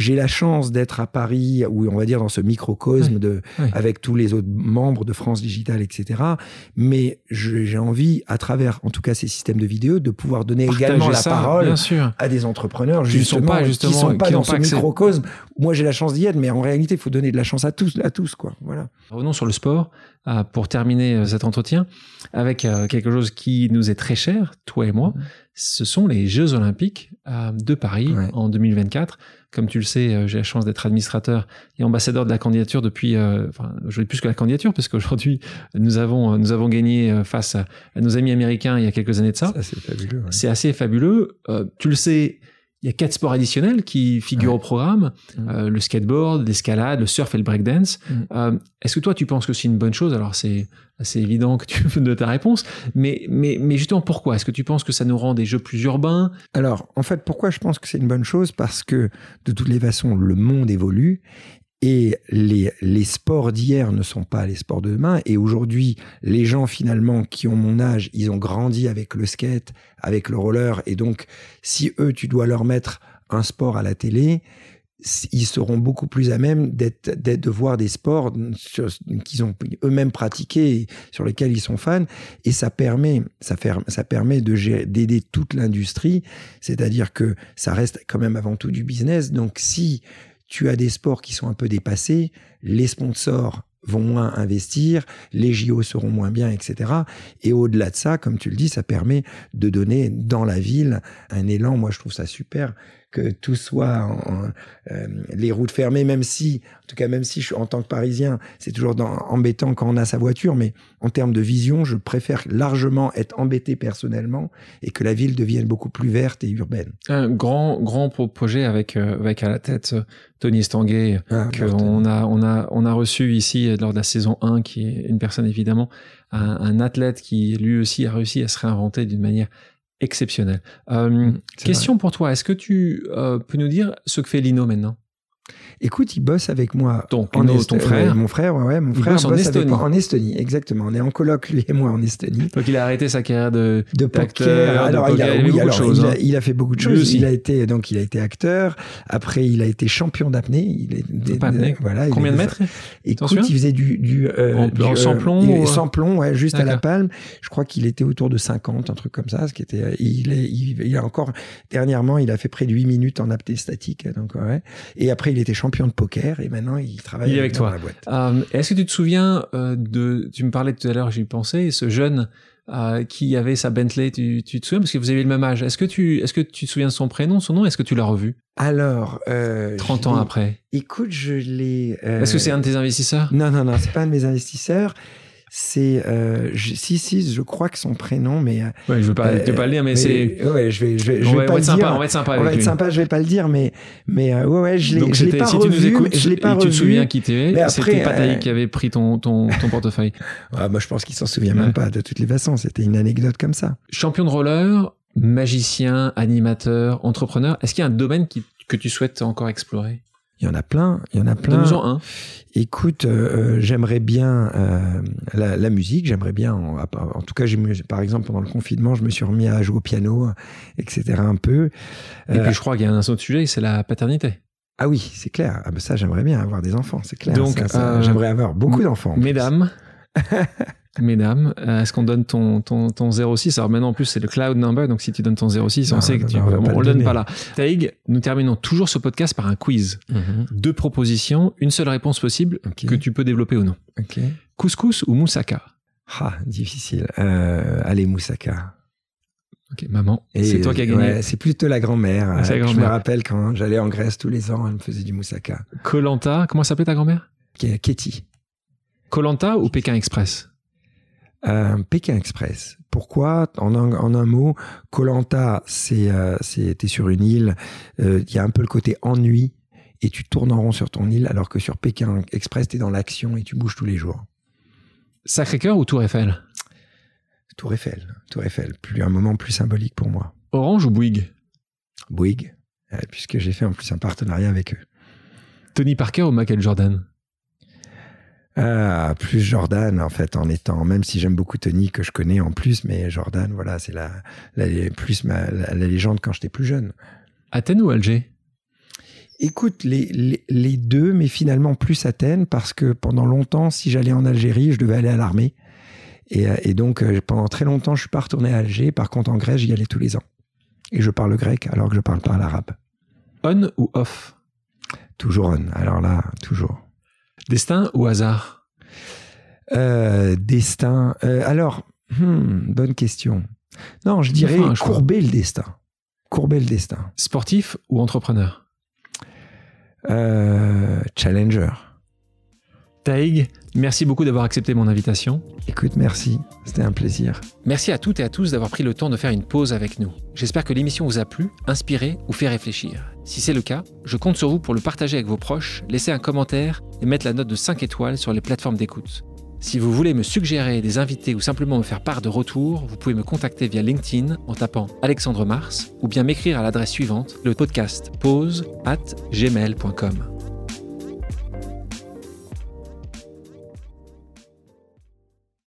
A: j'ai la chance d'être à Paris, ou on va dire dans ce microcosme de, avec tous les autres membres de France Digital, etc. Mais j'ai envie, à travers, en tout cas, ces systèmes de vidéo, de pouvoir donner également la parole à des entrepreneurs justement, qui ne sont pas, dans ce microcosme. Moi, j'ai la chance d'y être, mais en réalité, il faut donner de la chance à tous, à tous, quoi. Voilà.
B: Revenons sur le sport euh, pour terminer euh, cet entretien avec euh, quelque chose qui nous est très cher, toi et moi. Ce sont les Jeux Olympiques de Paris en 2024. Comme tu le sais, euh, j'ai la chance d'être administrateur et ambassadeur de la candidature depuis, euh, enfin, je vais plus que la candidature, parce qu'aujourd'hui, nous avons, nous avons gagné euh, face à, nos amis américains il y a quelques années de ça.
A: c'est fabuleux.
B: C'est assez fabuleux. tu le sais, il y a quatre sports additionnels qui figurent au programme mmh. le skateboard, l'escalade, le surf et le breakdance. Mmh. Est-ce que toi, tu penses que c'est une bonne chose? Alors, c'est assez évident que tu veux de ta réponse, mais, mais, mais justement, pourquoi? Est-ce que tu penses que ça nous rend des jeux plus urbains?
A: Alors, en fait, pourquoi je pense que c'est une bonne chose? Parce que, de toutes les façons, le monde évolue et les, sports d'hier ne sont pas les sports de demain. Et aujourd'hui, les gens finalement qui ont mon âge, ils ont grandi avec le skate, avec le roller. Et donc, si eux, tu dois leur mettre un sport à la télé, ils seront beaucoup plus à même d'être, de voir des sports qu'ils ont eux-mêmes pratiqués, sur lesquels ils sont fans, et ça permet, ça, fait, ça permet de d'aider toute l'industrie, c'est-à-dire que ça reste quand même avant tout du business. Donc si tu as des sports qui sont un peu dépassés, les sponsors vont moins investir, les JO seront moins bien, etc. Et au-delà de ça, comme tu le dis, ça permet de donner dans la ville un élan. Moi, je trouve ça super que tout soit en, euh, les routes fermées, même si, en tout cas, même si je suis en tant que Parisien, c'est toujours dans, embêtant quand on a sa voiture, mais en termes de vision, je préfère largement être embêté personnellement et que la ville devienne beaucoup plus verte et urbaine.
B: Un grand, grand projet avec, euh, avec à la tête euh, Tony Stanguet, ah, qu'on a, on a, on a reçu ici lors de la saison 1, qui est une personne évidemment, un, un athlète qui lui aussi a réussi à se réinventer d'une manière exceptionnel. Euh, question pour toi, est-ce que tu euh, peux nous dire ce que fait Lino maintenant?
A: Écoute, il bosse avec moi.
B: Ton frère
A: Mon frère, ouais, mon frère bosse, en Estonie. en Estonie, exactement. On est en colloque, lui et moi, en Estonie.
B: Donc, il a arrêté sa carrière de,
A: de poker. Alors, il, a, oui, alors il, a, il, a, fait beaucoup de choses. Il a été, donc, il a été acteur. Après, il a été champion d'apnée. Il
B: est, voilà, Combien de mètres
A: Écoute, il faisait du, du,
B: euh, en, du, sans plomb,
A: sans plomb, ouais, juste à la palme. Je crois qu'il était autour de 50, un truc comme ça. Ce qui était, il est, il, a encore, dernièrement, il a fait près de 8 minutes en apnée statique. Donc, ouais. Et après, il était champion de poker et maintenant il travaille
B: avec toi.
A: la boîte.
B: Euh, est-ce que tu te souviens euh, de, tu me parlais tout à l'heure, j'y pensais, ce jeune euh, qui avait sa Bentley, tu, tu, te souviens? Parce que vous avez le même âge. Est-ce que tu, est-ce que tu te souviens de son prénom, son nom? Est-ce que tu l'as revu?
A: Alors,
B: 30 ans après.
A: Écoute, je l'ai.
B: Est-ce que c'est un de tes investisseurs?
A: Non, non, non, c'est pas un de mes investisseurs c'est euh, si si je crois que son prénom mais euh,
B: ouais je veux pas te pas le dire mais, c'est
A: ouais je vais je vais je vais pas le
B: sympa,
A: dire.
B: on va être sympa
A: on va être sympa je vais pas le dire mais mais euh, ouais ouais je l'ai je l'ai pas
B: si
A: revu
B: tu nous écoutes,
A: je l'ai pas
B: revu
A: tu
B: te souviens qui t'es c'était Pataï qui avait pris ton ton ton portefeuille.
A: Ouais, (laughs) moi je pense qu'il s'en souvient même pas de toutes les façons c'était une anecdote comme ça.
B: Champion de roller magicien animateur entrepreneur est-ce qu'il y a un domaine qui, que tu souhaites encore explorer?
A: Il y en a plein, il y en a plein.
B: Donne-en un.
A: Écoute, euh, euh, j'aimerais bien euh, la, la, musique, j'aimerais bien, en, en tout cas, par exemple, pendant le confinement, je me suis remis à jouer au piano, etc. un peu.
B: Et puis je crois qu'il y a un autre sujet, c'est la paternité.
A: Ah oui, c'est clair. Ah ben ça, j'aimerais bien avoir des enfants, c'est clair. Donc, j'aimerais avoir beaucoup d'enfants.
B: Mesdames, (laughs) mesdames. Euh, Est-ce qu'on donne ton, ton, ton 06 Alors maintenant, en plus, c'est le cloud number, donc si tu donnes ton 06, on
A: Non,
B: sait que
A: non,
B: tu
A: on va
B: on,
A: pas
B: on
A: le
B: donne pas là. Taïg, nous terminons toujours ce podcast par un quiz. Deux propositions, une seule réponse possible que tu peux développer ou non. Couscous ou moussaka?
A: Ah, difficile. Euh, allez, Moussaka.
B: Ok, maman, c'est toi qui as gagné.
A: ouais, c'est plutôt la grand-mère. Je me rappelle quand j'allais en Grèce tous les ans, elle me faisait du moussaka.
B: Colanta, comment s'appelait ta grand-mère?
A: Katie.
B: Colanta ou Pékin Express?
A: Euh, Pékin Express. Pourquoi? En un, en un mot, Colanta, c'est euh, c'est- t'es sur une île, euh, il y a un peu le côté ennui et tu tournes en rond sur ton île, alors que sur Pékin Express, t'es dans l'action et tu bouges tous les jours.
B: Sacré-Cœur ou Tour Eiffel?
A: Tour Eiffel, Tour Eiffel, plus un moment plus symbolique pour moi.
B: Orange ou Bouygues?
A: Bouygues, puisque j'ai fait en plus un partenariat avec eux.
B: Tony Parker ou Michael Jordan?
A: Ah, plus Jordan en fait en étant, même si j'aime beaucoup Tony que je connais en plus, mais Jordan, voilà, c'est la, la- plus ma, la, la légende quand j'étais plus jeune.
B: Athènes ou Alger
A: Écoute, les, les, les deux, mais finalement plus Athènes, parce que pendant longtemps, si j'allais en Algérie, je devais aller à l'armée. Et, euh, et donc, euh, pendant très longtemps, je suis pas retourné à Alger. Par contre, en Grèce, j'y allais tous les ans. Et je parle grec alors que je parle pas l'arabe.
B: On ou off?
A: Toujours on. Alors là, toujours.
B: Destin ou hasard?
A: Euh, destin. euh, alors, hmm, bonne question. Non, je dirais
B: Enfin,
A: courber le destin. Courber le destin.
B: Sportif ou entrepreneur?
A: Euh, challenger.
B: Taïg, merci beaucoup d'avoir accepté mon invitation.
A: Écoute, merci. C'était un plaisir.
B: Merci à toutes et à tous d'avoir pris le temps de faire une pause avec nous. J'espère que l'émission vous a plu, inspiré ou fait réfléchir. Si c'est le cas, je compte sur vous pour le partager avec vos proches, laisser un commentaire et mettre la note de 5 étoiles sur les plateformes d'écoute. Si vous voulez me suggérer des invités ou simplement me faire part de retour, vous pouvez me contacter via LinkedIn en tapant Alexandre Mars ou bien m'écrire à l'adresse suivante, le podcast pause at gmail.com.